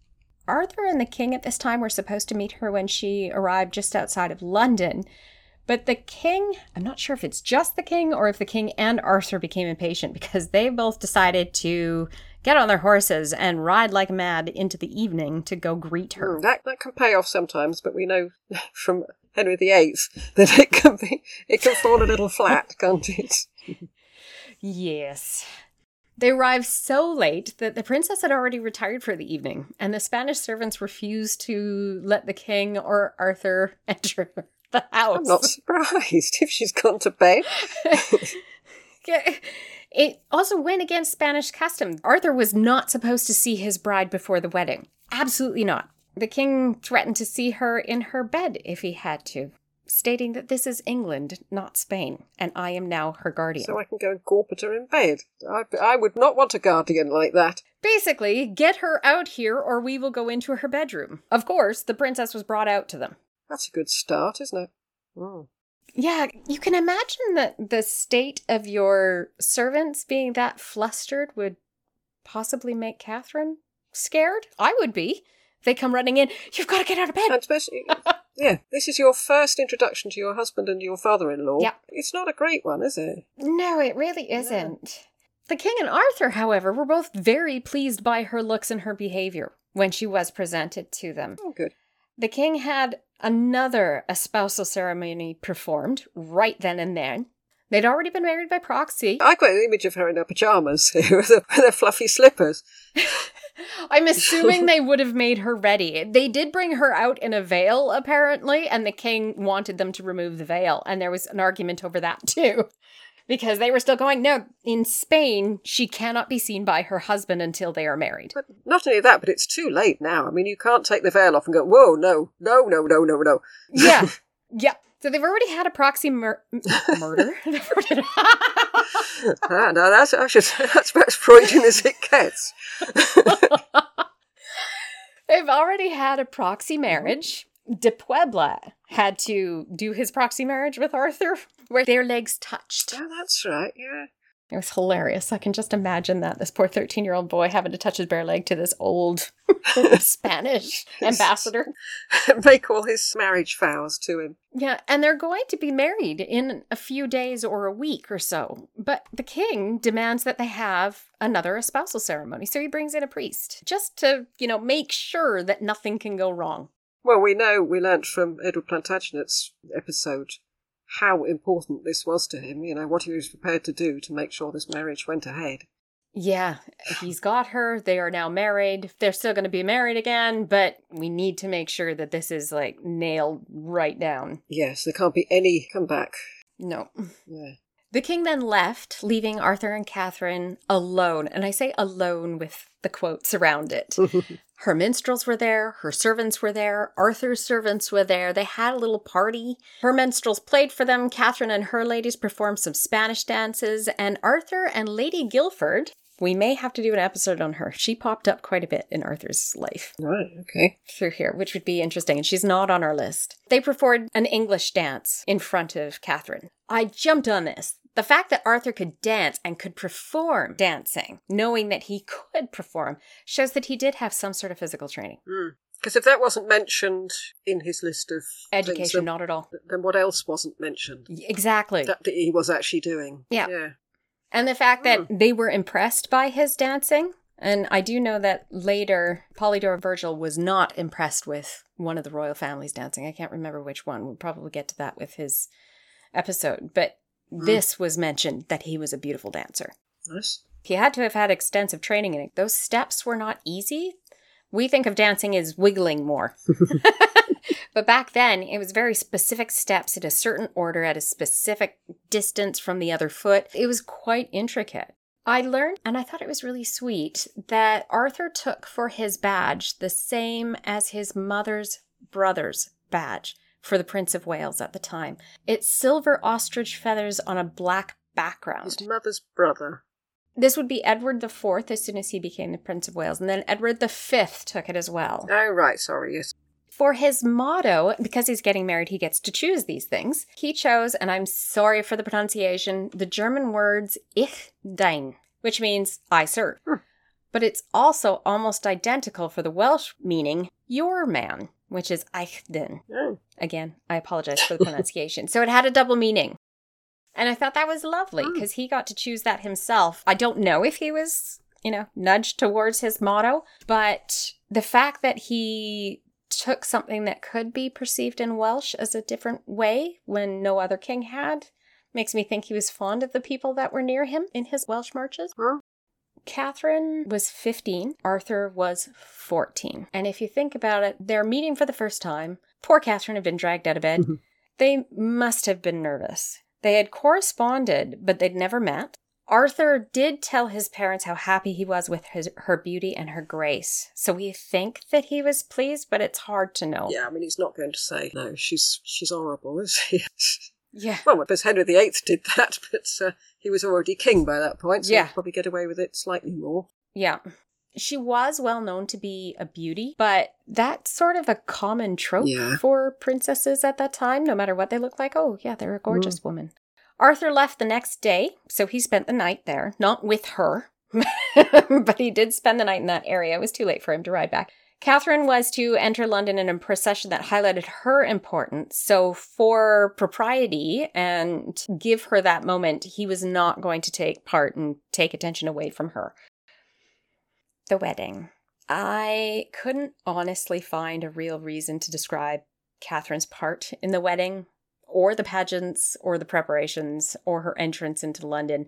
Arthur and the king at this time were supposed to meet her when she arrived just outside of London. But the king, I'm not sure if it's just the king or if the king and Arthur became impatient because they both decided to get on their horses and ride like mad into the evening to go greet her. Hmm, that that can pay off sometimes, but we know from Henry VIII that it can be it can fall a little flat, can't it? Yes. They arrived so late that the princess had already retired for the evening, and the Spanish servants refused to let the king or Arthur enter the house. I'm not surprised if she's gone to bed. it also went against Spanish custom. Arthur was not supposed to see his bride before the wedding. Absolutely not. The king threatened to see her in her bed if he had to, stating that this is England, not Spain, and I am now her guardian. So I can go and gorp at her in bed. I, I would not want a guardian like that. Basically, get her out here or we will go into her bedroom. Of course, the princess was brought out to them. That's a good start, isn't it? Oh. Yeah, you can imagine that the state of your servants being that flustered would possibly make Catherine scared. I would be. They come running in. You've got to get out of bed. And especially, yeah, this is your first introduction to your husband and your father-in-law. Yeah. It's not a great one, is it? No, it really isn't. The king and Arthur, however, were both very pleased by her looks and her behavior when she was presented to them. Oh, good. The king had another espousal ceremony performed right then and there. They'd already been married by proxy. I got an image of her in her pajamas with with her fluffy slippers. I'm assuming they would have made her ready. They did bring her out in a veil, apparently, and the king wanted them to remove the veil. And there was an argument over that, too. Because they were still going, no, in Spain, she cannot be seen by her husband until they are married. But not only that, but it's too late now. I mean, you can't take the veil off and go, whoa, no, no, no, no, no, no. Yeah. yeah. So they've already had a proxy mur- murder. Ah, no, that's, I should—that's about as Freudian as it gets. They've already had a proxy marriage. De Puebla had to do his proxy marriage with Arthur, where their legs touched. Oh, that's right, yeah. It was hilarious. I can just imagine that this poor 13 year old boy having to touch his bare leg to this old Spanish ambassador. Make all his marriage vows to him. Yeah, and they're going to be married in a few days or a week or so. But the king demands that they have another espousal ceremony. So he brings in a priest just to, you know, make sure that nothing can go wrong. Well, we know, we learnt from Edward Plantagenet's episode how important this was to him, you know, what he was prepared to do to make sure this marriage went ahead. Yeah, he's got her. They are now married. They're still going to be married again, but we need to make sure that this is like nailed right down. Yes, there can't be any comeback. No. Yeah. The king then left, leaving Arthur and Catherine alone. And I say alone with the quotes around it. her minstrels were there, her servants were there, Arthur's servants were there. They had a little party. Her minstrels played for them. Catherine and her ladies performed some Spanish dances. And Arthur and Lady Guilford, we may have to do an episode on her. She popped up quite a bit in Arthur's life Right, okay. through here, which would be interesting. And she's not on our list. They performed an English dance in front of Catherine. I jumped on this. The fact that Arthur could dance and could perform dancing, knowing that he could perform, shows that he did have some sort of physical training. Hmm. Because if that wasn't mentioned in his list of things, Education, then, not at all. then what else wasn't mentioned Exactly. that he was actually doing? Yeah. Yeah. And the fact that hmm. they were impressed by his dancing. And I do know that later, Polydore Virgil was not impressed with one of the royal family's dancing. I can't remember which one. We'll probably get to that with his episode. But hmm. this was mentioned that he was a beautiful dancer. Nice. He had to have had extensive training in it. Those steps were not easy. We think of dancing as wiggling more. but back then, it was very specific steps in a certain order at a specific distance from the other foot. It was quite intricate. I learned, and I thought it was really sweet, that Arthur took for his badge the same as his mother's brother's badge for the Prince of Wales at the time. It's silver ostrich feathers on a black background. His mother's brother. This would be Edward IV as soon as he became the Prince of Wales, and then Edward V took it as well. Oh, right, sorry, yes. For his motto, because he's getting married, he gets to choose these things. He chose, and I'm sorry for the pronunciation, the German words Ich dien, which means I serve. Hmm. But it's also almost identical for the Welsh meaning your man, which is Eich dyn. Oh. Hmm. Again, I apologize for the pronunciation. so it had a double meaning. And I thought that was lovely hmm. because he got to choose that himself. I don't know if he was, you know, nudged towards his motto, but the fact that he took something that could be perceived in Welsh as a different way when no other king had makes me think he was fond of the people that were near him in his Welsh marches. Catherine was 15, Arthur was 14. And if you think about it, they're meeting for the first time. Poor Catherine had been dragged out of bed. Mm-hmm. they must have been nervous. They had corresponded, but they'd never met. Arthur did tell his parents how happy he was with his, her beauty and her grace. So we think that he was pleased, but it's hard to know. Yeah, I mean, he's not going to say, no, she's she's horrible, is he? Yeah. well, because Henry VIII did that, but uh, he was already king by that point, so Yeah. probably get away with it slightly more. Yeah. She was well known to be a beauty, but that's sort of a common trope Yeah. for princesses at that time, no matter what they look like. Oh, yeah, they're a gorgeous woman. Arthur left the next day, so he spent the night there, not with her, but he did spend the night in that area. It was too late for him to ride back. Catherine was to enter London in a procession that highlighted her importance. So, for propriety and give her that moment, he was not going to take part and take attention away from her. The wedding. I couldn't honestly find a real reason to describe Catherine's part in the wedding, or the pageants, or the preparations, or her entrance into London.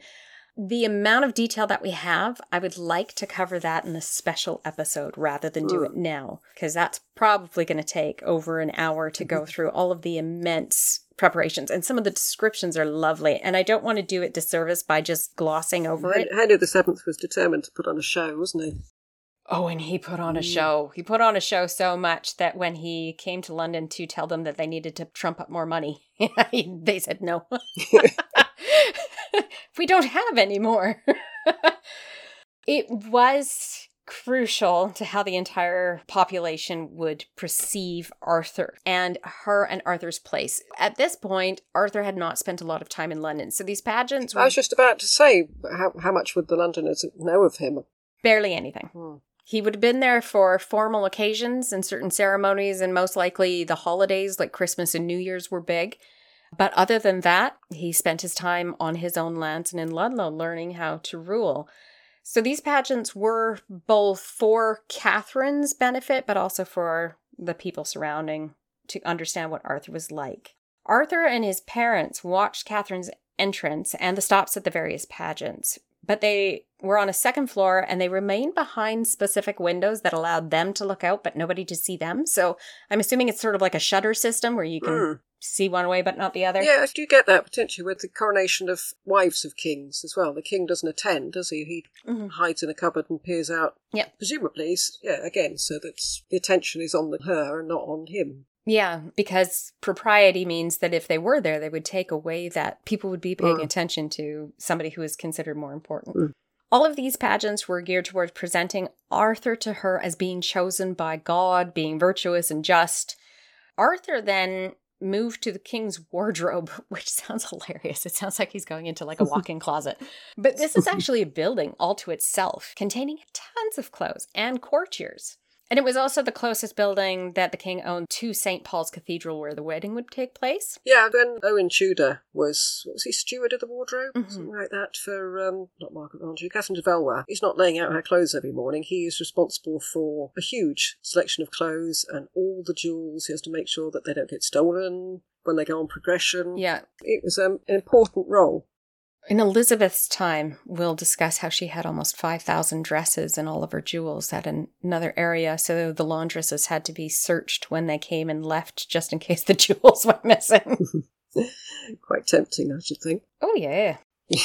The amount of detail that we have, I would like to cover that in a special episode rather than do it now, because that's probably going to take over an hour to go mm-hmm. through all of the immense preparations. And some of the descriptions are lovely. And I don't want to do it disservice by just glossing over it. Henry VII was determined to put on a show, wasn't he? Oh, and he put on a show. He put on a show so much that when he came to London to tell them that they needed to trump up more money, they said no. we don't have any more. it was crucial to how the entire population would perceive Arthur and her and Arthur's place. At this point, Arthur had not spent a lot of time in London, so these pageants Were... I was just about to say, how, how much would the Londoners know of him? barely anything. Hmm. He would have been there for formal occasions and certain ceremonies, and most likely the holidays like Christmas and New Year's were big. But other than that, he spent his time on his own lands and in Ludlow learning how to rule. So these pageants were both for Catherine's benefit, but also for the people surrounding to understand what Arthur was like. Arthur and his parents watched Catherine's entrance and the stops at the various pageants, but they were on a second floor and they remained behind specific windows that allowed them to look out but nobody to see them. So I'm assuming it's sort of like a shutter system where you can Hmm. see one way but not the other. Yeah, I do get that potentially with the coronation of wives of kings as well. The king doesn't attend, does he? He Mhm. hides in a cupboard and peers out. Yeah. Presumably, yeah, again, so that the attention is on the, her and not on him. Yeah, because propriety means that if they were there, they would take away that people would be paying Mm. attention to somebody who is considered more important. Mm. All of these pageants were geared towards presenting Arthur to her as being chosen by God, being virtuous and just. Arthur then moved to the king's wardrobe, which sounds hilarious. It sounds like he's going into like a walk in closet. But this is actually a building all to itself, containing tons of clothes and courtiers. And it was also the closest building that the king owned to St. Paul's Cathedral where the wedding would take place. Yeah, when Owen Tudor was, what was he, steward of the wardrobe? Mhm. Something like that for, um, not Margaret Andrew, Catherine de Valois. He's not laying out her clothes every morning. He is responsible for a huge selection of clothes and all the jewels. He has to make sure that they don't get stolen when they go on progression. Yeah. It was um, an important role. In Elizabeth's time, we'll discuss how she had almost 5,000 dresses and all of her jewels at an- another area. So the laundresses had to be searched when they came and left just in case the jewels went missing. Quite tempting, I should think. oh, yeah.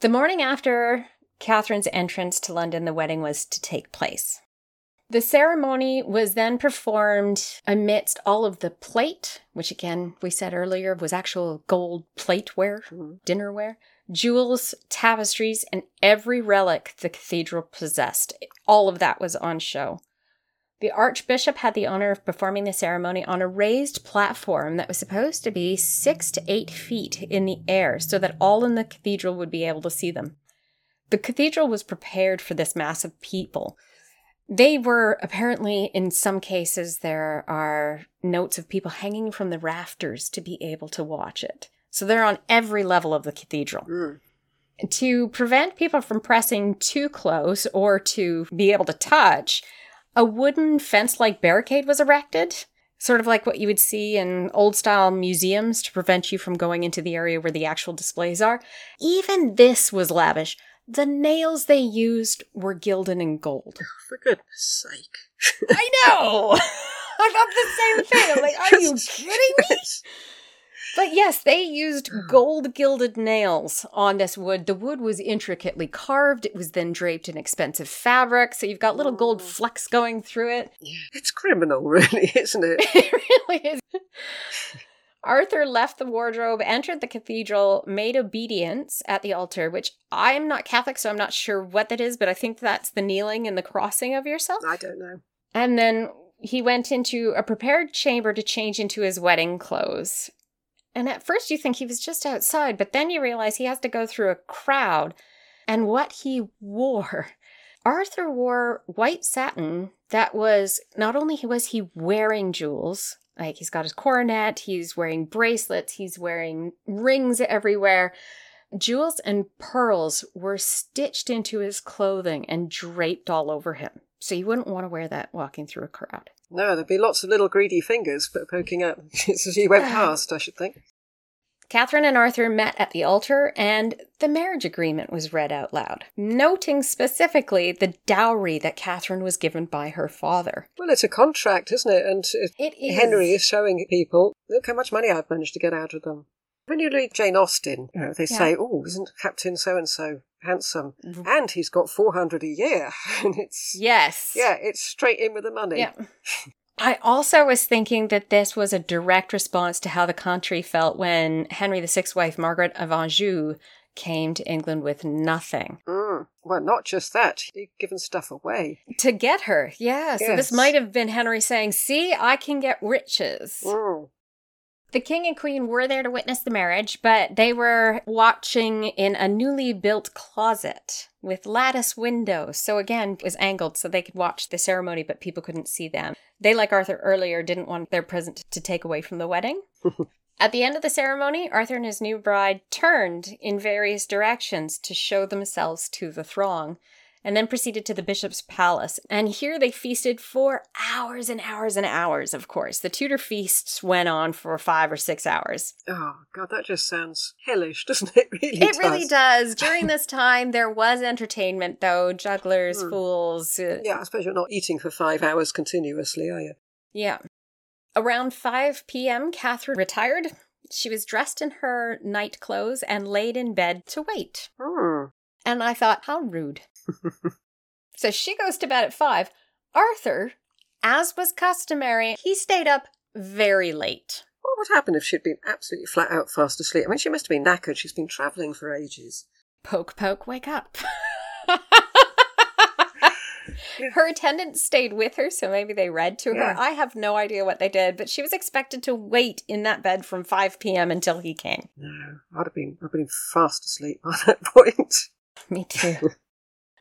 The morning after Catherine's entrance to London, the wedding was to take place. The ceremony was then performed amidst all of the plate, which again, we said earlier, was actual gold plateware, Mhm. dinnerware, jewels, tapestries, and every relic the cathedral possessed. All of that was on show. The archbishop had the honor of performing the ceremony on a raised platform that was supposed to be six to eight feet in the air so that all in the cathedral would be able to see them. The cathedral was prepared for this mass of people. They were apparently, in some cases, there are notes of people hanging from the rafters to be able to watch it. So they're on every level of the cathedral Mm. to prevent people from pressing too close or to be able to touch, a wooden fence like barricade was erected, sort of like what you would see in old style museums to prevent you from going into the area where the actual displays are. Even this was lavish. The nails they used were gilded in gold. For goodness sake. I know! I thought the same thing. I'm like, are you kidding me? But yes, they used gold gilded nails on this wood. The wood was intricately carved. It was then draped in expensive fabric. So you've got little gold Mm. flecks going through it. Yeah. It's criminal, really, isn't it? it really is. Arthur left the wardrobe, entered the cathedral, made obedience at the altar, which I'm not Catholic, so I'm not sure what that is, but I think that's the kneeling and the crossing of yourself. I don't know. And then he went into a prepared chamber to change into his wedding clothes. And at first you think he was just outside, but then you realize he has to go through a crowd. And what he wore. Arthur wore white satin that was not only was he wearing jewels, like he's got his coronet, he's wearing bracelets, he's wearing rings everywhere. Jewels and pearls were stitched into his clothing and draped all over him. So you wouldn't want to wear that walking through a crowd. No, there'd be lots of little greedy fingers poking out as he went past, I should think. Catherine and Arthur met at the altar, and the marriage agreement was read out loud, noting specifically the dowry that Catherine was given by her father. Well, it's a contract, isn't it? And uh, It is Henry is showing people, look how much money I've managed to get out of them. When you read Jane Austen, you know, they Yeah. say, oh, isn't Captain so-and-so handsome? Mhm. And he's got 400 a year. and it's, Yes. yeah, it's straight in with the money. Yeah. I also was thinking that this was a direct response to how the country felt when Henry VI's wife, Margaret of Anjou, came to England with nothing. Mm. Well, not just that, he'd given stuff away. To get her, yeah. So this might have been Henry saying, See, I can get riches. Mm. The king and queen were there to witness the marriage, but they were watching in a newly built closet with lattice windows. So again, it was angled so they could watch the ceremony, but people couldn't see them. They, like Arthur earlier, didn't want their present to take away from the wedding. At the end of the ceremony, Arthur and his new bride turned in various directions to show themselves to the throng, and then proceeded to the bishop's palace. And here they feasted for hours and hours and hours, of course. The Tudor feasts went on for five or six hours. Oh, God, that just sounds hellish, doesn't it? Really It really does. During this time, there was entertainment, though jugglers, Hmm. fools. uh, Yeah, I suppose you're not eating for five hours continuously, are you? Yeah. Around 5 p.m., Catherine retired. She was dressed in her night clothes and laid in bed to wait. Hmm. And I thought, how rude. so she goes to bed at 5. Arthur, as was customary, he stayed up very late. What would happen if she'd been absolutely flat out fast asleep? I mean, she must have been knackered. She's been travelling for ages. Poke, poke, wake up. her attendants stayed with her, so maybe they read to her. Yeah. I have no idea what they did, but she was expected to wait in that bed from 5 p.m. until he came. No, I'd have been, I'd have been fast asleep by that point. Me too.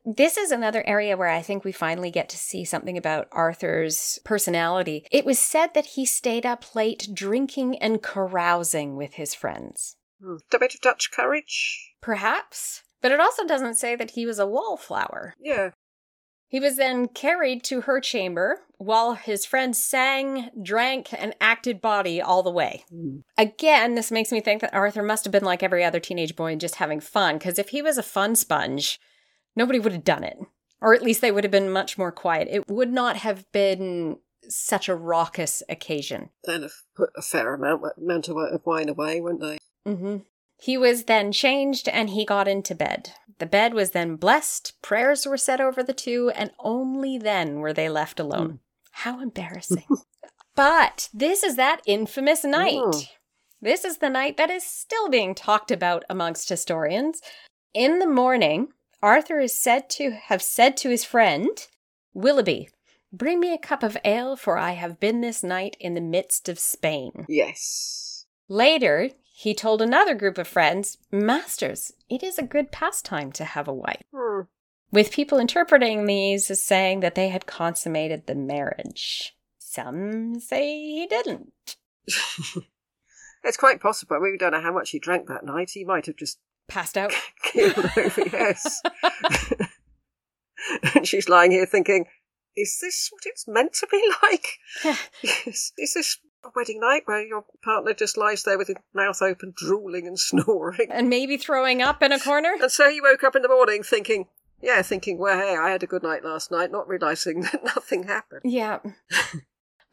This is another area where I think we finally get to see something about Arthur's personality. It was said that he stayed up late drinking and carousing with his friends. Hmm. A bit of Dutch courage. Perhaps. But it also doesn't say that he was a wallflower. Yeah. He was then carried to her chamber while his friends sang, drank, and acted body all the way. Hmm. Again, this makes me think that Arthur must have been like every other teenage boy and just having fun, because if he was a fun sponge, nobody would have done it. Or at least they would have been much more quiet. It would not have been such a raucous occasion. They'd have put a fair amount, amount of wine away, wouldn't they? Mm-hmm. He was then changed and he got into bed. The bed was then blessed, prayers were said over the two, and only then were they left alone. How embarrassing. but this is that infamous night. Mm. This is the night that is still being talked about amongst historians. In the morning, Arthur is said to have said to his friend, Willoughby, bring me a cup of ale, for I have been this night in the midst of Spain. Yes. Later, he told another group of friends, Masters, it is a good pastime to have a wife. Hmm. With people interpreting these as saying that they had consummated the marriage. Some say he didn't. It's quite possible. We don't know how much he drank that night. He might have just Passed out. yes. and she's lying here thinking, is this what it's meant to be like? is, is this a wedding night where your partner just lies there with his mouth open, drooling and snoring? and maybe throwing up in a corner? And so he woke up in the morning thinking, yeah, thinking, well, hey, I had a good night last night, not realising that nothing happened. Yeah.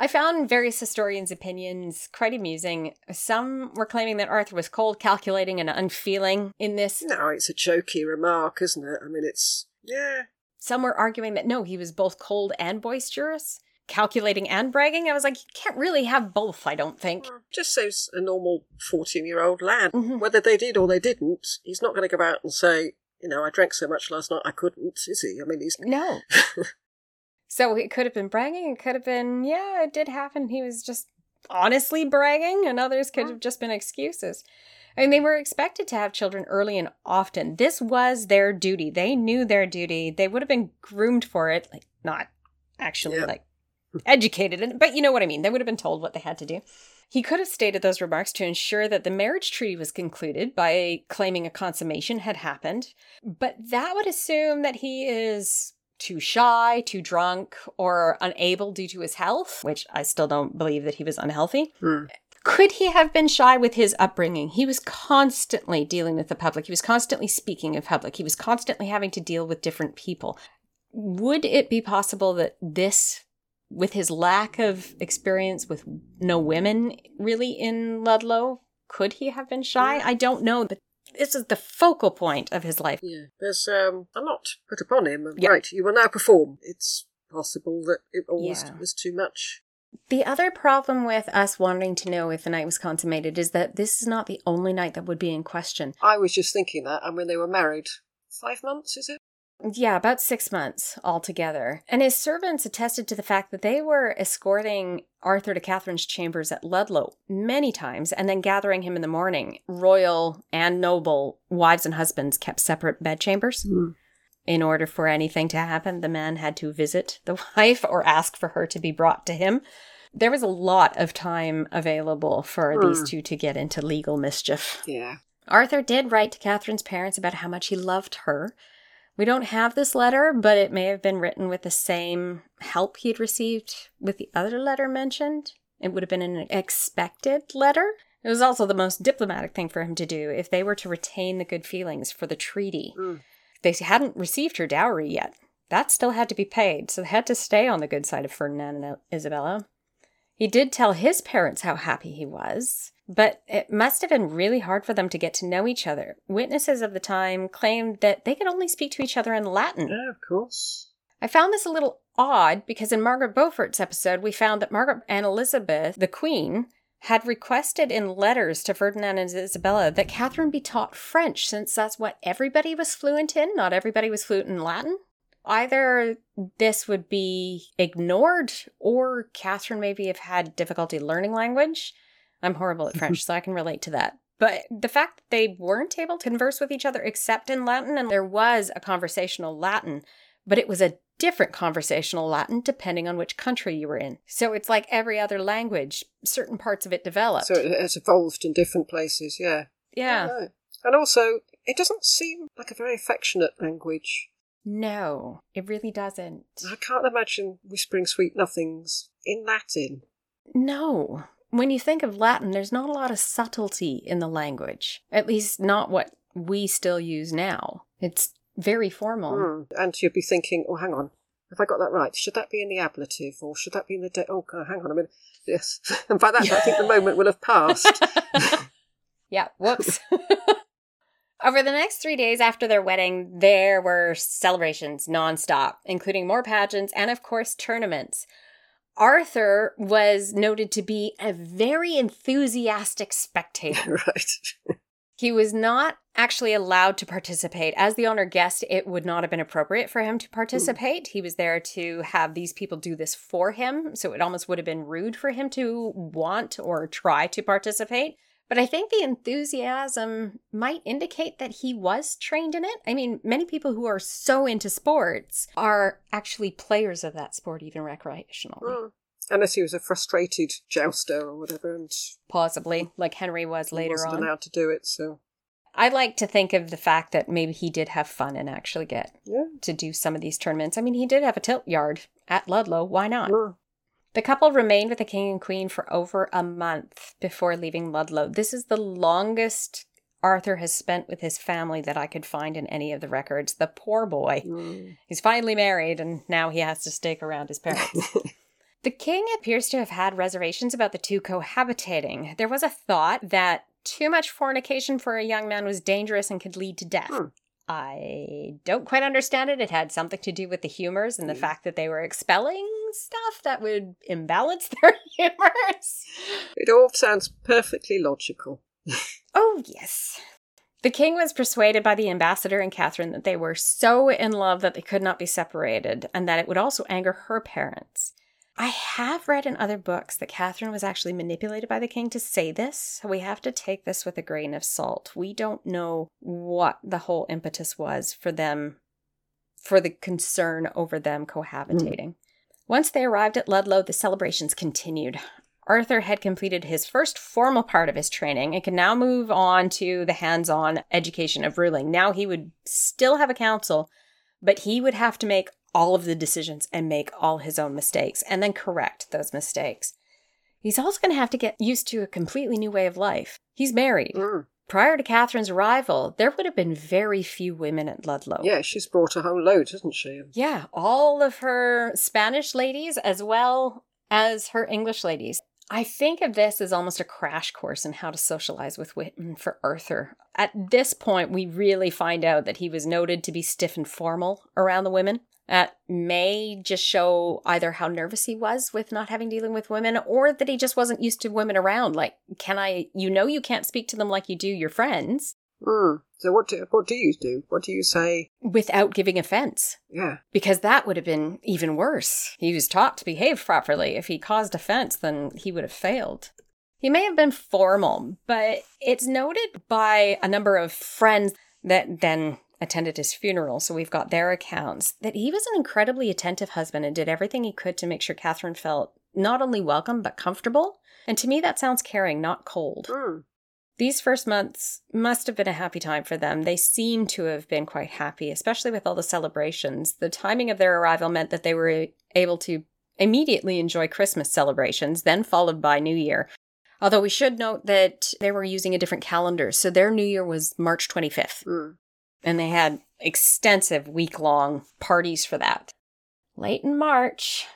I found various historians' opinions quite amusing. Some were claiming that Arthur was cold, calculating, and unfeeling in this. No, it's a jokey remark, isn't it? I mean, it's. Yeah. Some were arguing that no, he was both cold and boisterous, calculating and bragging. I was like, you can't really have both, I don't think. Well, Just says a normal 14 year old lad. Mhm. Whether they did or they didn't, he's not going to go out and say, you know, I drank so much last night I couldn't, is he? I mean, he's. No. so it could have been bragging. It could have been, yeah, it did happen. He was just honestly bragging, and others could have just been excuses. I mean, they were expected to have children early and often. This was their duty. They knew their duty. They would have been groomed for it, like not actually Yeah. like educated, but you know what I mean. They would have been told what they had to do. He could have stated those remarks to ensure that the marriage treaty was concluded by claiming a consummation had happened, but that would assume that he is too shy, too drunk, or unable due to his health, which I still don't believe that he was unhealthy. Hmm. Could he have been shy with his upbringing? He was constantly dealing with the public. He was constantly speaking in public. He was constantly having to deal with different people. Would it be possible that this, with his lack of experience with no women really in Ludlow, could he have been shy? I don't know, but this is the focal point of his life. Yeah. There's um, a lot put upon him. Yeah. Right, you will now perform. It's possible that it almost Yeah. was too much. The other problem with us wanting to know if the night was consummated is that this is not the only night that would be in question. I was just thinking that, and when they were married, five months, is it? Yeah, about six months altogether. And his servants attested to the fact that they were escorting Arthur to Catherine's chambers at Ludlow many times and then gathering him in the morning. Royal and noble wives and husbands kept separate bedchambers. In order for anything to happen, the man had to visit the wife or ask for her to be brought to him. There was a lot of time available for Hmm. these two to get into legal mischief. Yeah. Arthur did write to Catherine's parents about how much he loved her. We don't have this letter, but it may have been written with the same help he'd received with the other letter mentioned. It would have been an expected letter. It was also the most diplomatic thing for him to do if they were to retain the good feelings for the treaty. Mm. They hadn't received her dowry yet. That still had to be paid, so they had to stay on the good side of Ferdinand and Isabella. He did tell his parents how happy he was, but it must have been really hard for them to get to know each other. Witnesses of the time claimed that they could only speak to each other in Latin. Yeah, of course. I found this a little odd because in Margaret Beaufort's episode, we found that Margaret and Elizabeth, the Queen, had requested in letters to Ferdinand and Isabella that Catherine be taught French since that's what everybody was fluent in. Not everybody was fluent in Latin. Either this would be ignored or Catherine maybe have had difficulty learning language. I'm horrible at mm-hmm. French, so I can relate to that. But the fact that they weren't able to converse with each other except in Latin, and there was a conversational Latin, but it was a different conversational Latin depending on which country you were in. So it's like every other language, certain parts of it developed. So it has evolved in different places, yeah. yeah. And also, it doesn't seem like a very affectionate language. No, it really doesn't. I can't imagine whispering sweet nothings in Latin. No. When you think of Latin, there's not a lot of subtlety in the language. At least not what we still use now. It's very formal. Mm. And you'd be thinking, oh, hang on, have I got that right? Should that be in the ablative or should that be in the de- oh, hang on a minute. Yes, and by that I think the moment will have passed. yeah, whoops. Over the next three days after their wedding, there were celebrations nonstop, including more pageants and, of course, tournaments. Arthur was noted to be a very enthusiastic spectator. right. He was not actually allowed to participate. As the owner guessed, it would not have been appropriate for him to hmm. participate. He was there to have these people do this for him. So it almost would have been rude for him to want or try to participate. But I think the enthusiasm might indicate that he was trained in it. I mean, many people who are so into sports are actually players of that sport, even recreationally. Mm. Unless he was a frustrated jouster or whatever and Possibly, like Henry was later wasn't on. allowed to do it, so I like to think of the fact that maybe he did have fun and actually get yeah. to do some of these tournaments. I mean, he did have a tilt yard at Ludlow. Why not? Mm. The couple remained with the king and queen for over a month before leaving Ludlow. This is the longest Arthur has spent with his family that I could find in any of the records. The poor boy. Mm. He's finally married and now he has to stick around his parents. The king appears to have had reservations about the two cohabitating. There was a thought that too much fornication for a young man was dangerous and could lead to death. Hmm. I don't quite understand it. It had something to do with the humors and the Hmm. fact that they were expelling stuff that would imbalance their humors. It all sounds perfectly logical. Oh, yes. The king was persuaded by the ambassador and Catherine that they were so in love that they could not be separated, and that it would also anger her parents. I have read in other books that Catherine was actually manipulated by the king to say this, so we have to take this with a grain of salt. We don't know what the whole impetus was for them, for the concern over them hmm. cohabitating. Once they arrived at Ludlow, the celebrations continued. Arthur had completed his first formal part of his training and could now move on to the hands on education of ruling. Now he would still have a council, but he would have to make all of the decisions and make all his own mistakes and then correct those mistakes. He's also going to have to get used to a completely new way of life. He's married. Mm. Prior to Catherine's arrival, there would have been very few women at Ludlow. Yeah, she's brought a whole load, hasn't she? Yeah, all of her Spanish ladies as well as her English ladies. I think of this as almost a crash course in how to socialize with women for Arthur. At this point, we really find out that he was noted to be stiff and formal around the women. That may just show either how nervous he was with not having dealing with women or that he just wasn't used to women around. Like, can I, you know, you can't speak to them like you do your friends Mm. So what do what do you do? What do you say? without giving offense. Yeah. because that would have been even worse. He was taught to behave properly. If he caused offense, then he would have failed. He may have been formal, but it's noted by a number of friends that then attended his funeral, so we've got their accounts, that he was an incredibly attentive husband and did everything he could to make sure Catherine felt not only welcome, but comfortable. And to me, that sounds caring, not cold. Mm. These first months must have been a happy time for them. They seem to have been quite happy, especially with all the celebrations. The timing of their arrival meant that they were able to immediately enjoy Christmas celebrations, then followed by New Year. Although we should note that they were using a different calendar, so their New Year was March 25th, Mm. And they had extensive week long parties for that. Late in March,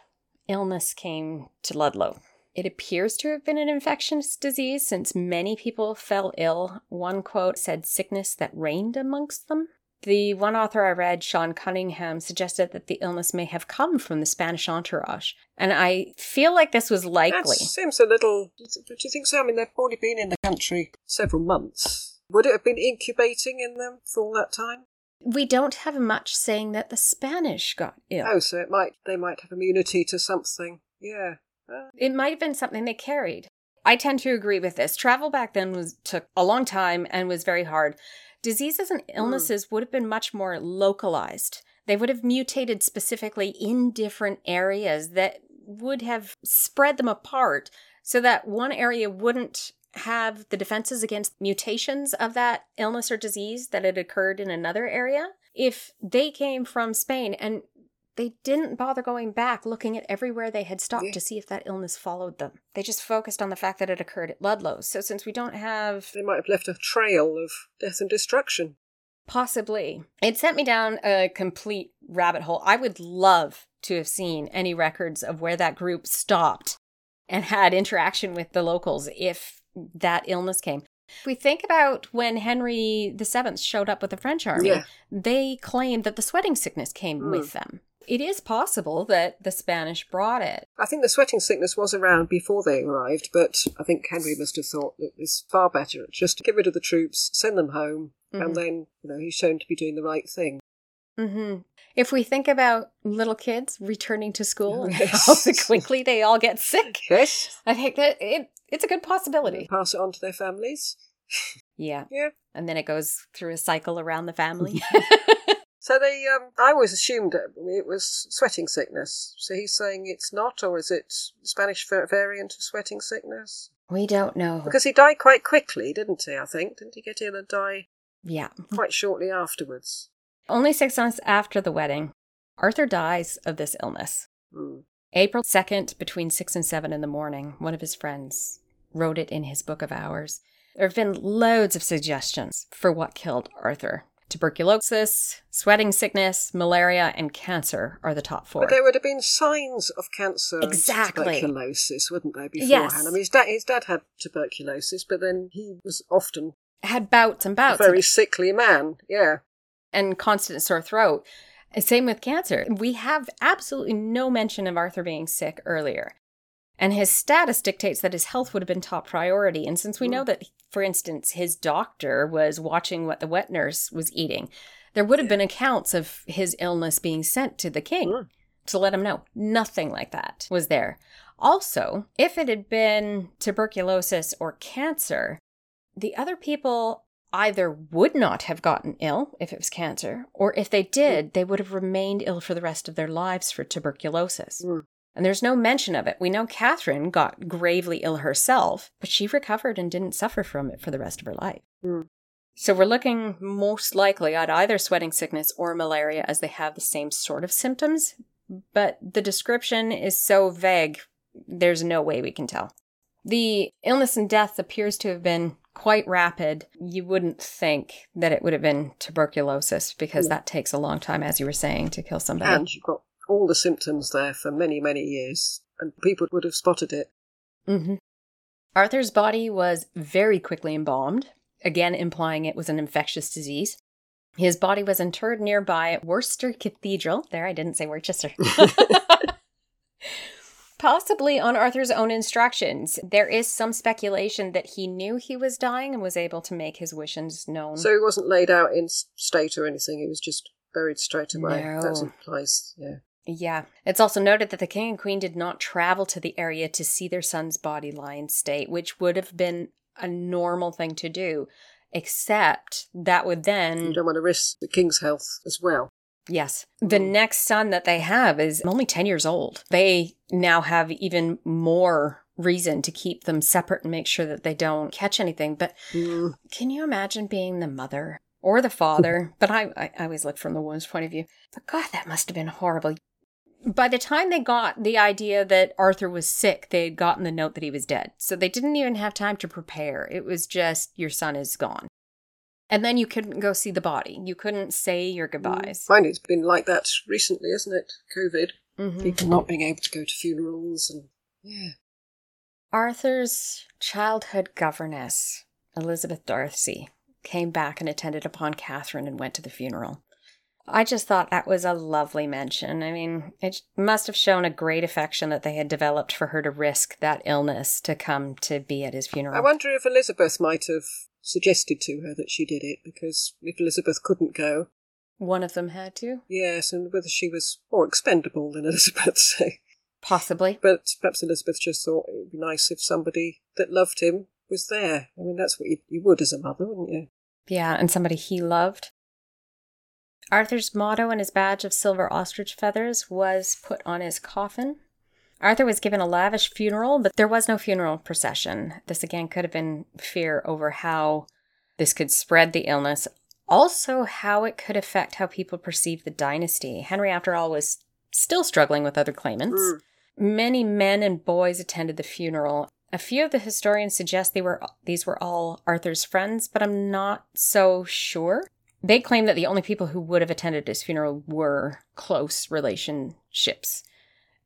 illness came to Ludlow. It appears to have been an infectious disease since many people fell ill. One quote said sickness that reigned amongst them. The one author I read, Sean Cunningham, suggested that the illness may have come from the Spanish entourage. And I feel like this was That likely. seems a little. Do you think so? I mean, they've already been in the country several months. Would it have been incubating in them for all that time? We don't have much saying that the Spanish got ill. Oh, so it might they might have immunity to something. Yeah. Uh, It might have been something they carried. I tend to agree with this. Travel back then was took a long time and was very hard. Diseases and illnesses would have been much more localized. They would have mutated specifically in different areas that would have spread them apart so that one area wouldn't have the defenses against mutations of that illness or disease that had occurred in another area. If they came from Spain and they didn't bother going back looking at everywhere they had stopped Yeah. to see if that illness followed them. They just focused on the fact that it occurred at Ludlow. So since we don't have they might have left a trail of death and destruction. possibly, it sent me down a complete rabbit hole. I would love to have seen any records of where that group stopped and had interaction with the locals if that illness came. If we think about when Henry VII showed up with the French army, Yeah. they claimed that the sweating sickness came Hmm. with them. It is possible that the Spanish brought it. I think the sweating sickness was around before they arrived, but I think Henry must have thought that it's far better just to get rid of the troops, send them home, Mhm. and then you know he's shown to be doing the right thing. Hmm If we think about little kids returning to school and Yes. how quickly they all get sick, Yes, I think that it, it's a good possibility. pass it on to their families. Yeah. Yeah. And then it goes through a cycle around the family. So they, um, I always assumed it it was sweating sickness. So he's saying it's not, or is it Spanish variant of sweating sickness? we don't know. Because he died quite quickly, didn't he? I think didn't he get ill and die yeah. quite shortly afterwards? Only six months after the wedding, Arthur dies of this illness. Hmm. April 2nd, between 6 and 7 in the morning, one of his friends wrote it in his book of hours. There have been loads of suggestions for what killed Arthur. Tuberculosis, sweating sickness, malaria, and cancer are the top four. But there would have been signs of cancer and Exactly. tuberculosis, wouldn't there, beforehand? Yes. I mean, his dad, his dad had tuberculosis, but then he was often Had bouts and a bouts. very sickly man. Yeah. And constant sore throat. Same with cancer. We have absolutely no mention of Arthur being sick earlier. And his status dictates that his health would have been top priority. And since we know that, for instance, his doctor was watching what the wet nurse was eating, there would have been accounts of his illness being sent to the king Mm. to let him know. Nothing like that was there. Also, if it had been tuberculosis or cancer, the other people either would not have gotten ill if it was cancer, or if they did, they would have remained ill for the rest of their lives for tuberculosis. Mm. And there's no mention of it. We know Catherine got gravely ill herself, but she recovered and didn't suffer from it for the rest of her life. Mm. So we're looking most likely at either sweating sickness or malaria as they have the same sort of symptoms, but the description is so vague, there's no way we can tell. The illness and death appears to have been quite rapid. You wouldn't think that it would have been tuberculosis because that takes a long time, as you were saying, to kill somebody. And you've got all the symptoms there for many, many years, and people would have spotted it. Mm-hmm. Arthur's body was very quickly embalmed, again implying it was an infectious disease. His body was interred nearby at Worcester Cathedral. There, I didn't say Worcester. Possibly on Arthur's own instructions. There is some speculation that he knew he was dying and was able to make his wishes known. So he wasn't laid out in state or anything, he was just buried straight away. No. That implies, yeah. Yeah. It's also noted that the king and queen did not travel to the area to see their son's body lie in state, which would have been a normal thing to do, except that would then. You don't want to risk the king's health as well. Yes. The Mm. next son that they have is only 10 years old. They now have even more reason to keep them separate and make sure that they don't catch anything. But Mm. can you imagine being the mother or the father? but I, I, I always look from the woman's point of view. But God, that must have been horrible. By the time they got the idea that Arthur was sick, they had gotten the note that he was dead. So they didn't even have time to prepare. It was just, your son is gone. And then you couldn't go see the body. You couldn't say your goodbyes. Find it's been like that recently, isn't it? COVID. Mhm. People not being able to go to funerals and yeah. Arthur's childhood governess, Elizabeth Darcy, came back and attended upon Catherine and went to the funeral. I just thought that was a lovely mention. I mean, it must have shown a great affection that they had developed for her to risk that illness to come to be at his funeral. I wonder if Elizabeth might have suggested to her that she did it because if Elizabeth couldn't go, One of them had to, yes, and whether she was more expendable than Elizabeth, say. possibly. But perhaps Elizabeth just thought it would be nice if somebody that loved him was there. I mean, that's what you, you would as a mother, wouldn't you? Yeah, and somebody he loved. Arthur's motto and his badge of silver ostrich feathers was put on his coffin. Arthur was given a lavish funeral, but there was no funeral procession. This again could have been fear over how this could spread the illness, also how it could affect how people perceive the dynasty. Henry, after all, was still struggling with other claimants. Mm. Many men and boys attended the funeral. A few of the historians suggest they were these were all Arthur's friends, but I'm not so sure. They claim that the only people who would have attended his funeral were close relationships.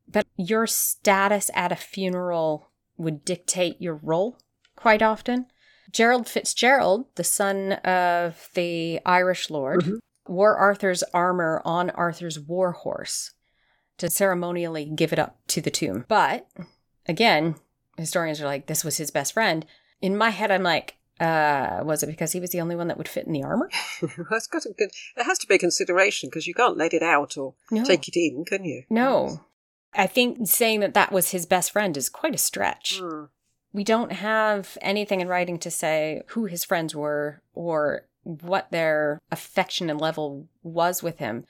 But your status at a funeral would dictate your role quite often. Gerald Fitzgerald, the son of the Irish lord, Mhm. wore Arthur's armor on Arthur's war horse to ceremonially give it up to the tomb. But again, historians are like, this was his best friend. In my head, I'm like, uh, was it because he was the only one that would fit in the armor? That's got a good, there has to be a consideration because you can't let it out or No. take it in, can you? No. I think saying that that was his best friend is quite a stretch. Mm. We don't have anything in writing to say who his friends were or what their affection and level was with him.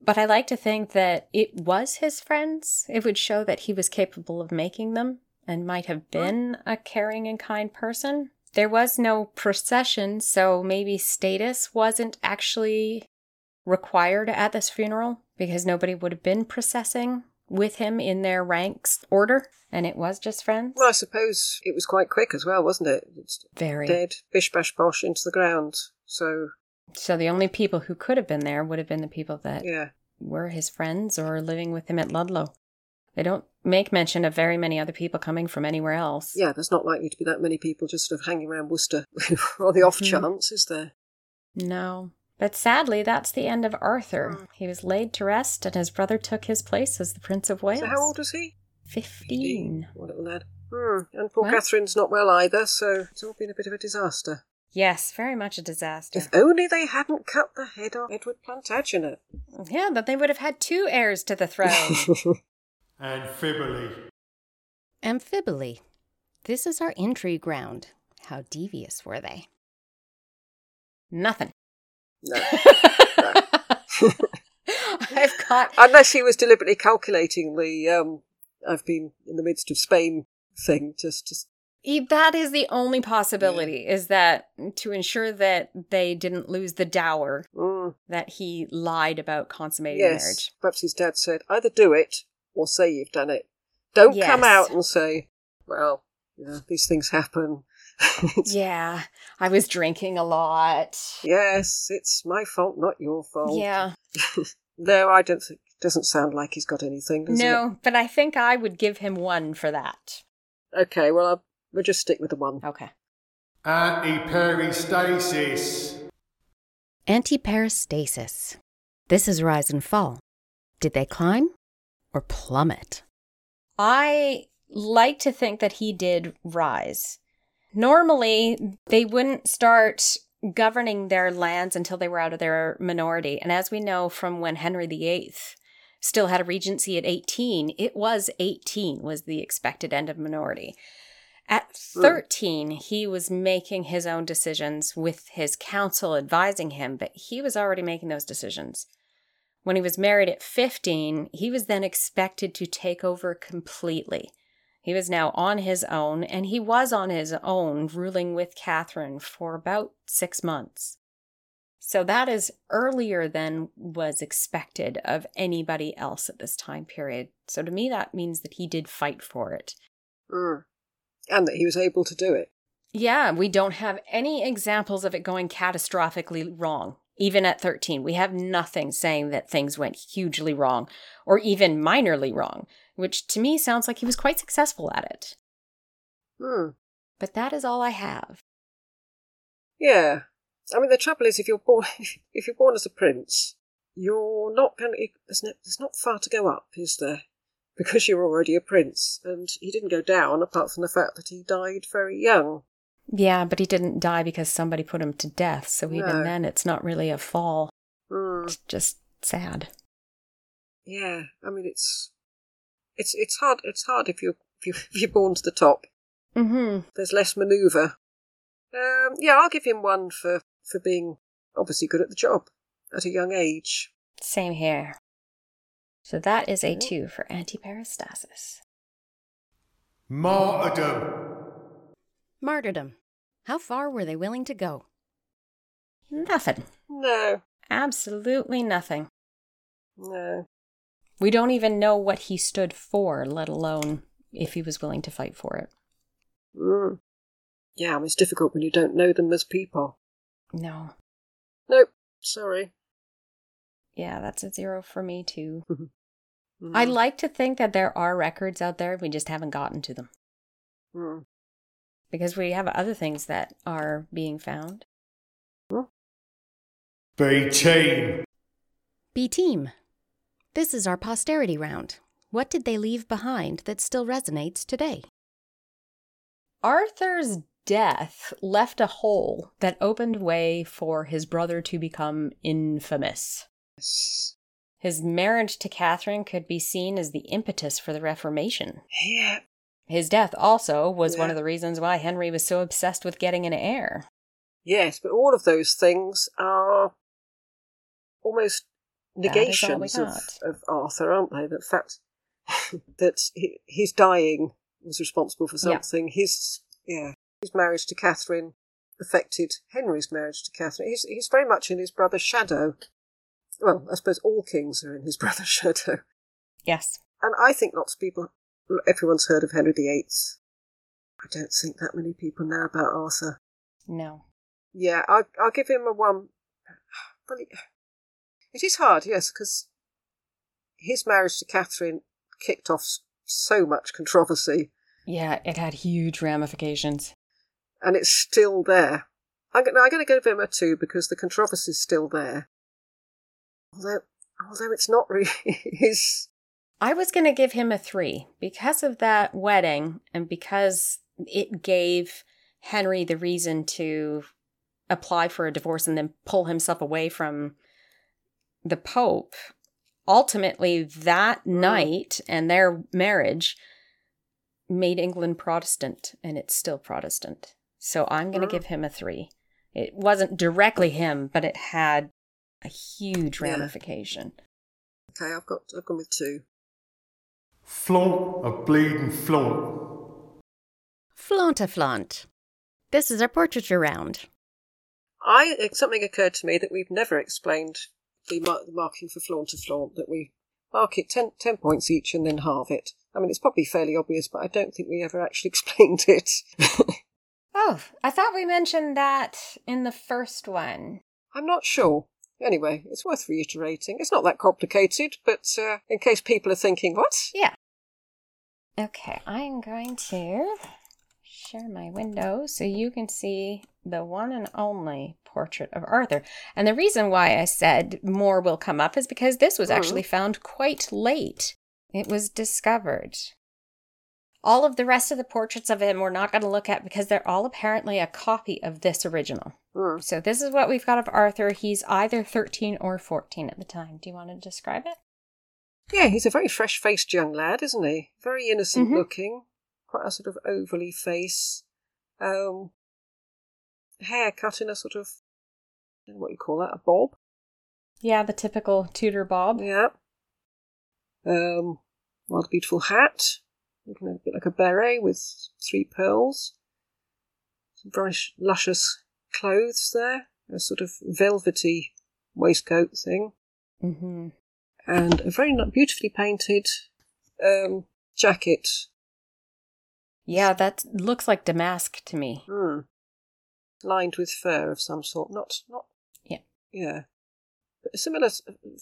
But I like to think that it was his friends. It would show that he was capable of making them and might have been a caring and kind person. There was no procession, so maybe status wasn't actually required at this funeral because nobody would have been processing with him in their ranks order, and it was just friends. Well, I suppose it was quite quick as well, wasn't it? It's Very. dead, bish bash bosh into the ground. So So the only people who could have been there would have been the people that Yeah. were his friends or living with him at Ludlow. They don't make mention of very many other people coming from anywhere else. Yeah, there's not likely to be that many people just sort of hanging around Worcester on the off Mhm. chance, is there? No. But sadly, that's the end of Arthur. Mm. He was laid to rest, and his brother took his place as the Prince of Wales. So how old is he? Fifteen. What little lad. Hmm. And poor Well- Catherine's not well either, so it's all been a bit of a disaster. Yes, very much a disaster. If only they hadn't cut the head off Edward Plantagenet. Yeah, that they would have had two heirs to the throne. Amphibole. Amphibole. This is our entry ground. How devious were they? Nothing. No. I've got Unless he was deliberately calculating the um I've been in the midst of Spain thing just just That is the only possibility is that to ensure that they didn't lose the dower, mm, that he lied about consummating yes. marriage. Perhaps his dad said, either do it or say you've done it. Don't come out and say, Well, you know, these things happen. It's- Yeah, I was drinking a lot. Yes, it's my fault, not your fault. Yeah, No, I don't think doesn't sound like he's got anything, does no, but I think I would give him one for that. Okay, well I'll, we'll just stick with the one. Okay. Antiperistasis. Antiperistasis. This is rise and fall. Did they climb or plummet? I like to think that he did rise. Normally, they wouldn't start governing their lands until they were out of their minority. And as we know from when Henry VIII still had a regency at 18, it was 18 was the expected end of minority. At hmm. 13, he was making his own decisions with his council advising him, but he was already making those decisions. When he was married at 15, he was then expected to take over completely. He was now on his own, and he was on his own, ruling with Catherine for about six months. So that is earlier than was expected of anybody else at this time period. So to me, that means that he did fight for it. Mm. And that he was able to do it. Yeah, we don't have any examples of it going catastrophically wrong. Even at 13, we have nothing saying that things went hugely wrong or even minorly wrong, which to me sounds like he was quite successful at it. Hmm. But that is all I have. Yeah. I mean, the trouble is, if you're born, if you're born as a prince, you're not going to. There's, no, there's not far to go up, is there? Because you're already a prince, and he didn't go down apart from the fact that he died very young. Yeah, but he didn't die because somebody put him to death, so even No. then it's not really a fall. Hmm. It's just sad. Yeah. I mean, it's it's it's hard. It's hard if you're if, you, if you're born to the top. Mm-hmm. There's less manoeuvre. Um, yeah, I'll give him one for for being obviously good at the job at a young age. Same here. So that is a two for antiperistasis. Martyrdom. Martyrdom. How far were they willing to go? Nothing. No, Absolutely nothing. no. We don't even know what he stood for, let alone if he was willing to fight for it. Mm. Yeah, I mean, it's difficult when you don't know them as people. No. Nope, sorry. Yeah, that's a zero for me too. Mm. I like to think that there are records out there, we just haven't gotten to them. Mm. Because we have other things that are being found. B team. B team. This is our posterity round. What did they leave behind that still resonates today? Arthur's death left a hole that opened way for his brother to become infamous. Yes. His marriage to Catherine could be seen as the impetus for the Reformation. Yeah. His death also was one of the reasons why Henry was so obsessed with getting an heir. Yes, but all of those things are almost That is all we negations of, of Arthur, aren't they? The fact that he, his dying was responsible for Yeah. something. His yeah, his marriage to Catherine affected Henry's marriage to Catherine. He's he's very much in his brother's shadow. Well, I suppose all kings are in his brother's shadow. Yes. And I think lots of people, everyone's heard of Henry VIII. I don't think that many people know about Arthur. No. Yeah, I'll, I'll give him a one Well, it, it is hard, yes, because his marriage to Catherine kicked off so much controversy, Yeah, it had huge ramifications. and it's still there. I'm going, I'm going to give him a two because the controversy is still there. Although, although it's not really his. I was going to give him a three because of that wedding and because it gave Henry the reason to apply for a divorce and then pull himself away from the Pope. Ultimately, that night and their marriage made England Protestant, and it's still Protestant. So I'm going to Mm. give him a three. It wasn't directly him, but it had a huge Yeah. ramification. Okay, I've got. I've gone with two. Flaunt a bleeding flaunt. Flaunt a flaunt. This is our portraiture round. I something occurred to me that we've never explained the, mar- the marking for flaunt to flaunt. That we mark it 10, 10 points each and then halve it. I mean, it's probably fairly obvious, but I don't think we ever actually explained it. Oh, I thought we mentioned that in the first one. I'm not sure. Anyway, it's worth reiterating. It's not that complicated, but uh, in case people are thinking, what? Yeah. Okay, I'm going to share my window so you can see the one and only portrait of Arthur. And the reason why I said more will come up is because this was Mhm. actually found quite late. It was discovered. All of the rest of the portraits of him we're not going to look at because they're all apparently a copy of this original. Hmm. So this is what we've got of Arthur. He's either 13 or 14 at the time. Do you want to describe it? Yeah, he's a very fresh faced young lad, isn't he? Very innocent Mhm. looking. Quite a sort of overly face. Um, hair cut in a sort of, what you call that, a bob? Yeah, the typical Tudor bob. Yeah. Um, rather beautiful hat. A bit like a beret with three pearls. Some very luscious clothes there. A sort of velvety waistcoat thing. Mm-hmm. And a very beautifully painted um, jacket. Yeah, that looks like damask to me. Hmm. Lined with fur of some sort. Not, not. Yeah. Yeah. But a similar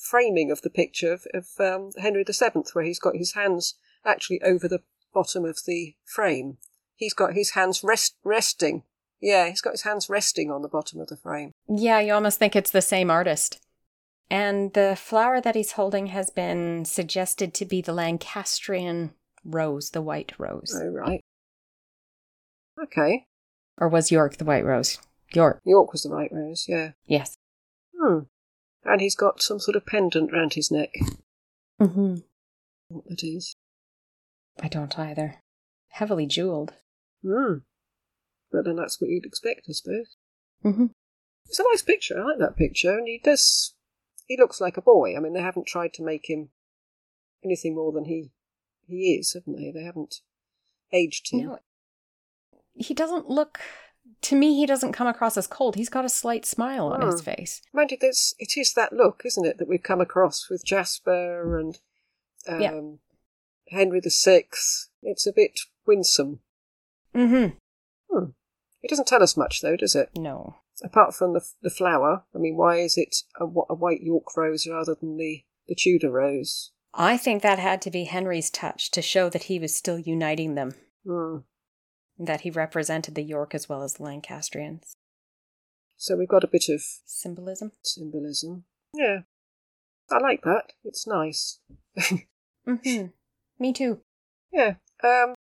framing of the picture of, of um, Henry VII, where he's got his hands actually over the bottom of the frame. He's got his hands rest, resting. Yeah, he's got his hands resting on the bottom of the frame. Yeah, you almost think it's the same artist. And the flower that he's holding has been suggested to be the Lancastrian rose, the white rose. Oh, right. Okay. Or was York the white rose? York, York was the right rose, yeah. yes. Hmm. And he's got some sort of pendant round his neck. Mm-hmm. What that is. I don't either. Heavily jeweled. Hmm. But then that's what you'd expect, I suppose. Mm-hmm. It's a nice picture. I like that picture, and he does. He looks like a boy. I mean, they haven't tried to make him anything more than he he is, haven't they? They haven't aged him. No, he doesn't look. To me, he doesn't come across as cold. He's got a slight smile on his Hmm. face. Mind you, it is that look, isn't it, that we've come across with Jasper and um, Yeah. Henry the Sixth. It's a bit winsome. Mm-hmm. Hmm. It doesn't tell us much, though, does it? No. Apart from the the flower. I mean, why is it a, a white York rose rather than the the Tudor rose? I think that had to be Henry's touch to show that he was still uniting them, Hmm. that he represented the York as well as the Lancastrians. So we've got a bit of Symbolism? symbolism. Yeah, I like that. It's nice. Mm-hmm. Me too. Yeah. Um,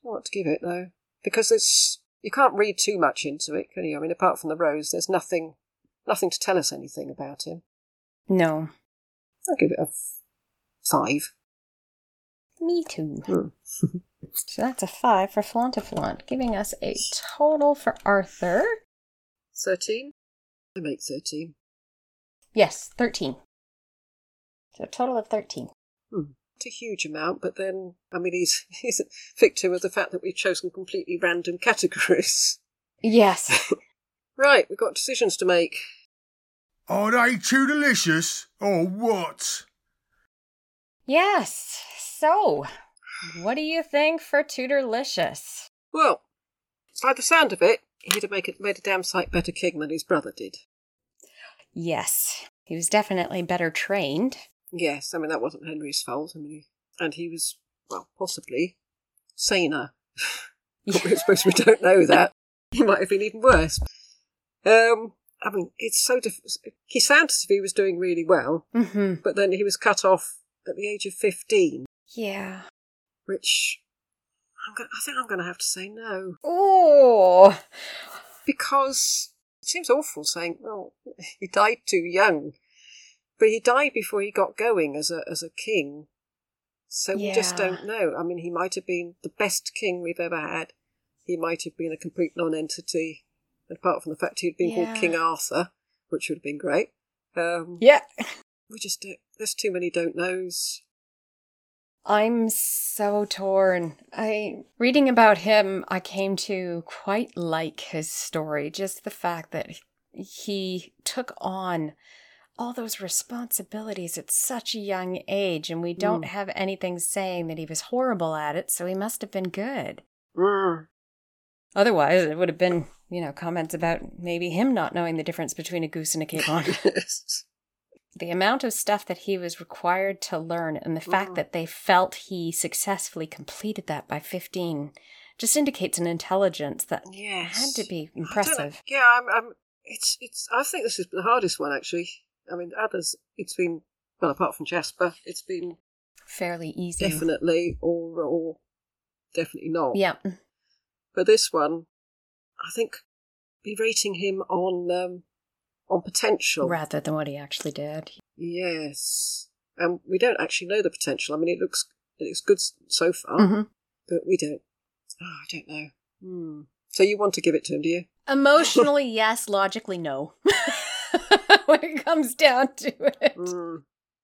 what to give it though, because it's you can't read too much into it, can you? I mean, apart from the rose, there's nothing, nothing to tell us anything about him. No. I'll give it a f- five. Me too. Hmm. So that's a five for Flauntaflaunt, giving us a total for Arthur. Thirteen. I make thirteen. Yes, 13. So a total of 13. Hmm. Not a huge amount, but then I mean, he's he's a victim of the fact that we've chosen completely random categories. Yes. Right, we've got decisions to make. Are they too delicious or what? yes. So, what do you think for Tudorlicious? Well, by the sound of it, he'd have make it, made a damn sight better king than his brother did. Yes, he was definitely better trained. Yes, I mean, that wasn't Henry's fault. I mean, and he was, well, possibly saner. I suppose we don't know that. He might have been even worse. Um, I mean, it's so difficult. He sounded as if he was doing really well, hmm but then he was cut off at the age of 15, Yeah. which I'm go- I think I'm going to have to say no. Oh, Because it seems awful saying, well, he died too young. But he died before he got going as a, as a king. So we just don't know. I mean, he might have been the best king we've ever had. He might have been a complete non-entity, apart from the fact he'd been Yeah. called King Arthur, which would have been great. Um, yeah. We just don't, there's too many don't knows. I'm so torn. I reading about him, I came to quite like his story. Just the fact that he took on all those responsibilities at such a young age, and we don't Mm. have anything saying that he was horrible at it, so he must have been good. Mm. Otherwise, it would have been, you know, comments about maybe him not knowing the difference between a goose and a capon. Yes. the amount of stuff that he was required to learn and the fact Mm. that they felt he successfully completed that by 15 just indicates an intelligence that yes. had to be I don't know. impressive. Yeah, I'm, I'm. It's. It's. I think this is the hardest one actually. I mean, others. It's been well, apart from Jasper, it's been Fairly easy. definitely or or definitely not. Yeah. But this one, I think, be rating him on um, on potential. Rather than what he actually did. Yes, and we don't actually know the potential. I mean, it looks it looks good so far, Mhm. but we don't. Oh, I don't know. Hmm. So you want to give it to him, do you? Emotionally, yes. Logically, no. when it comes down to it. Mm.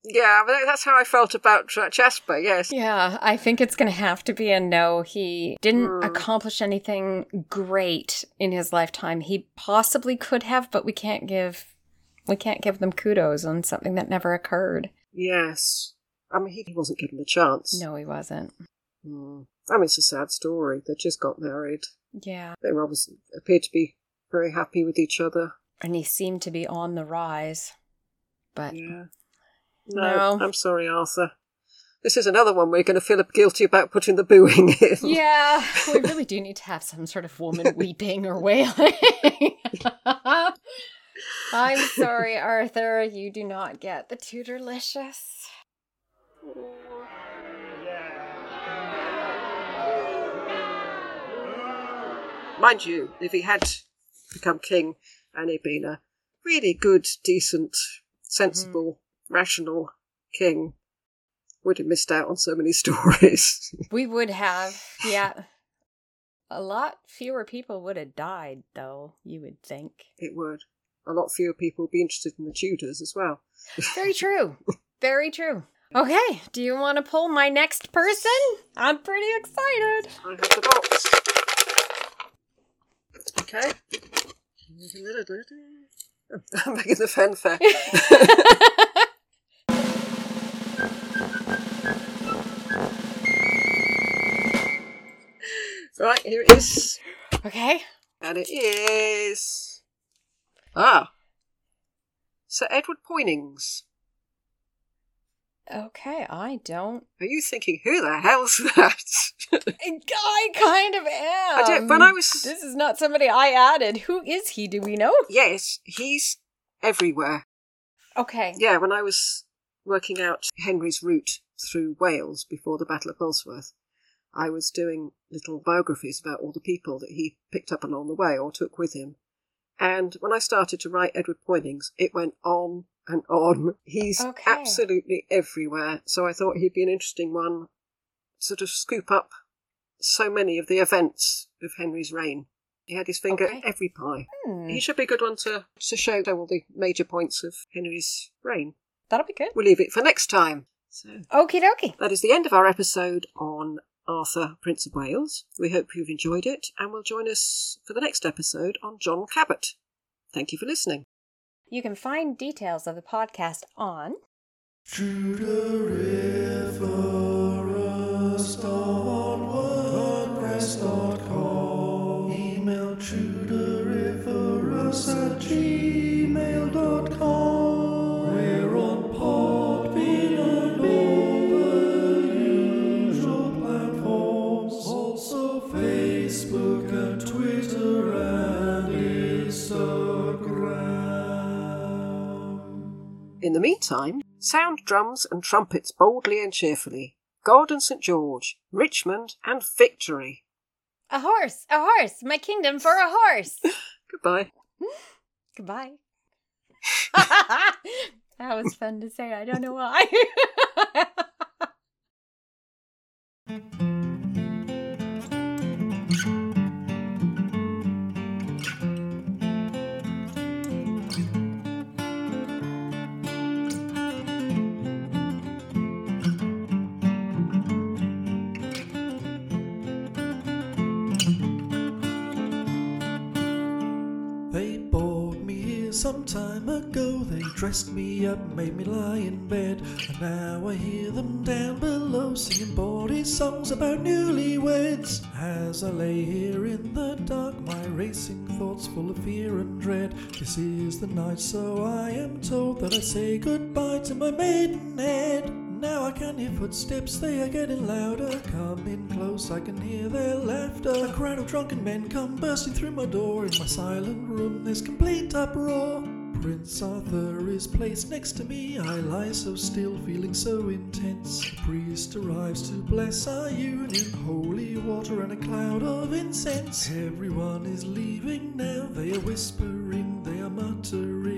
Yeah, but that's how I felt about Jasper. Yes. Yeah, I think it's going to have to be a no. He didn't Hmm. accomplish anything great in his lifetime. He possibly could have, but we can't give we can't give them kudos on something that never occurred. Yes. I mean, he wasn't given the chance. No, he wasn't. Hmm. I mean, it's a sad story. They just got married. Yeah, They were obviously appeared to be very happy with each other. And he seemed to be on the rise. But Yeah. No. No, I'm sorry, Arthur. This is another one where you're going to feel guilty about putting the booing in. yeah, we really do need to have some sort of woman weeping or wailing. I'm sorry, Arthur. You do not get the Tudorlicious. Mind you, if he had become king and he'd been a really good, decent, sensible, mm-hmm. rational king, would have missed out on so many stories. We would have, yeah. A lot fewer people would have died, though, you would think. it would. A lot fewer people would be interested in the Tudors as well. Very true. Very true. Okay, do you want to pull my next person? I'm pretty excited. I have the box. Okay. I'm making the fanfare. right, here it is. okay. And it is. Ah. Sir Edward Poynings. Okay, I don't. Are you thinking, who the hell's that? I kind of am. I did- when I was- This is not somebody I added. Who is he? Do we know? yes, he's everywhere. Okay. Yeah, when I was working out Henry's route through Wales before the Battle of Bosworth, I was doing little biographies about all the people that he picked up along the way or took with him. And when I started to write Edward Poynings, it went on and on. He's Okay. absolutely everywhere. So I thought he'd be an interesting one, sort of scoop up so many of the events of Henry's reign. He had his finger Okay. every pie. Hmm, He should be a good one to, to show all the major points of Henry's reign. That'll be good. We'll leave it for next time. So Okie dokie. that is the end of our episode on Arthur, Prince of Wales. We hope you've enjoyed it and will join us for the next episode on John Cabot. Thank you for listening. You can find details of the podcast on Email Tudoriferous at gmail.com. In the meantime, sound drums and trumpets boldly and cheerfully. God and St. George, Richmond and victory. A horse, a horse, my kingdom for a horse. Goodbye. Goodbye. that was fun to say. I don't know why. some time ago. They dressed me up, made me lie in bed. And now I hear them down below singing bawdy songs about newlyweds. As I lay here in the dark, my racing thoughts full of fear and dread. This is the night, so I am told that I say goodbye to my maidenhead. Now I can hear footsteps, they are getting louder. Coming close, I can hear their laughter. A crowd of drunken men come bursting through my door. In my silent room, there's complete uproar. Prince Arthur is placed next to me. I lie so still, feeling so intense. The priest arrives to bless our union. Holy water and a cloud of incense. Everyone is leaving now. They are whispering, they are muttering.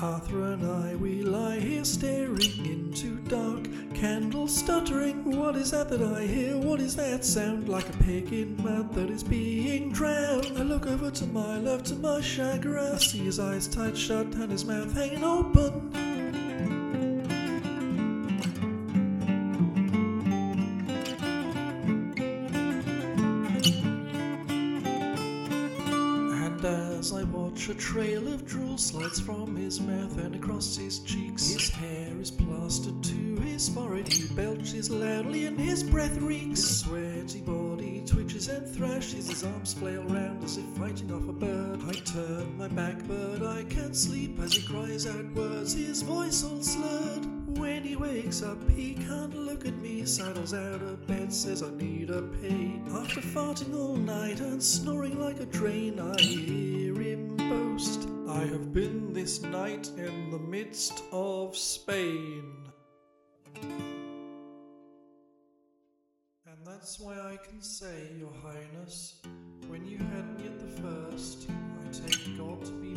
Arthur and I, we lie here staring into dark, candles stuttering. What is that that I hear? What is that sound? Like a pig in mud that is being drowned. I look over to my left, to my chagrin. I see his eyes tight shut and his mouth hanging open. Watch, a trail of drool slides from his mouth and across his cheeks. His hair is plastered to his forehead. He belches loudly and his breath reeks. His sweaty body twitches and thrashes. His arms flail round as if fighting off a bird. I turn my back, but I can't sleep as he cries out words, his voice all slurred. When he wakes up, he can't look at me, sidles out of bed, says I need a pay. After farting all night and snoring like a drain, I hear boast. I have been this night in the midst of Spain. And that's why I can say, Your Highness, when you had me at the first, I take God to be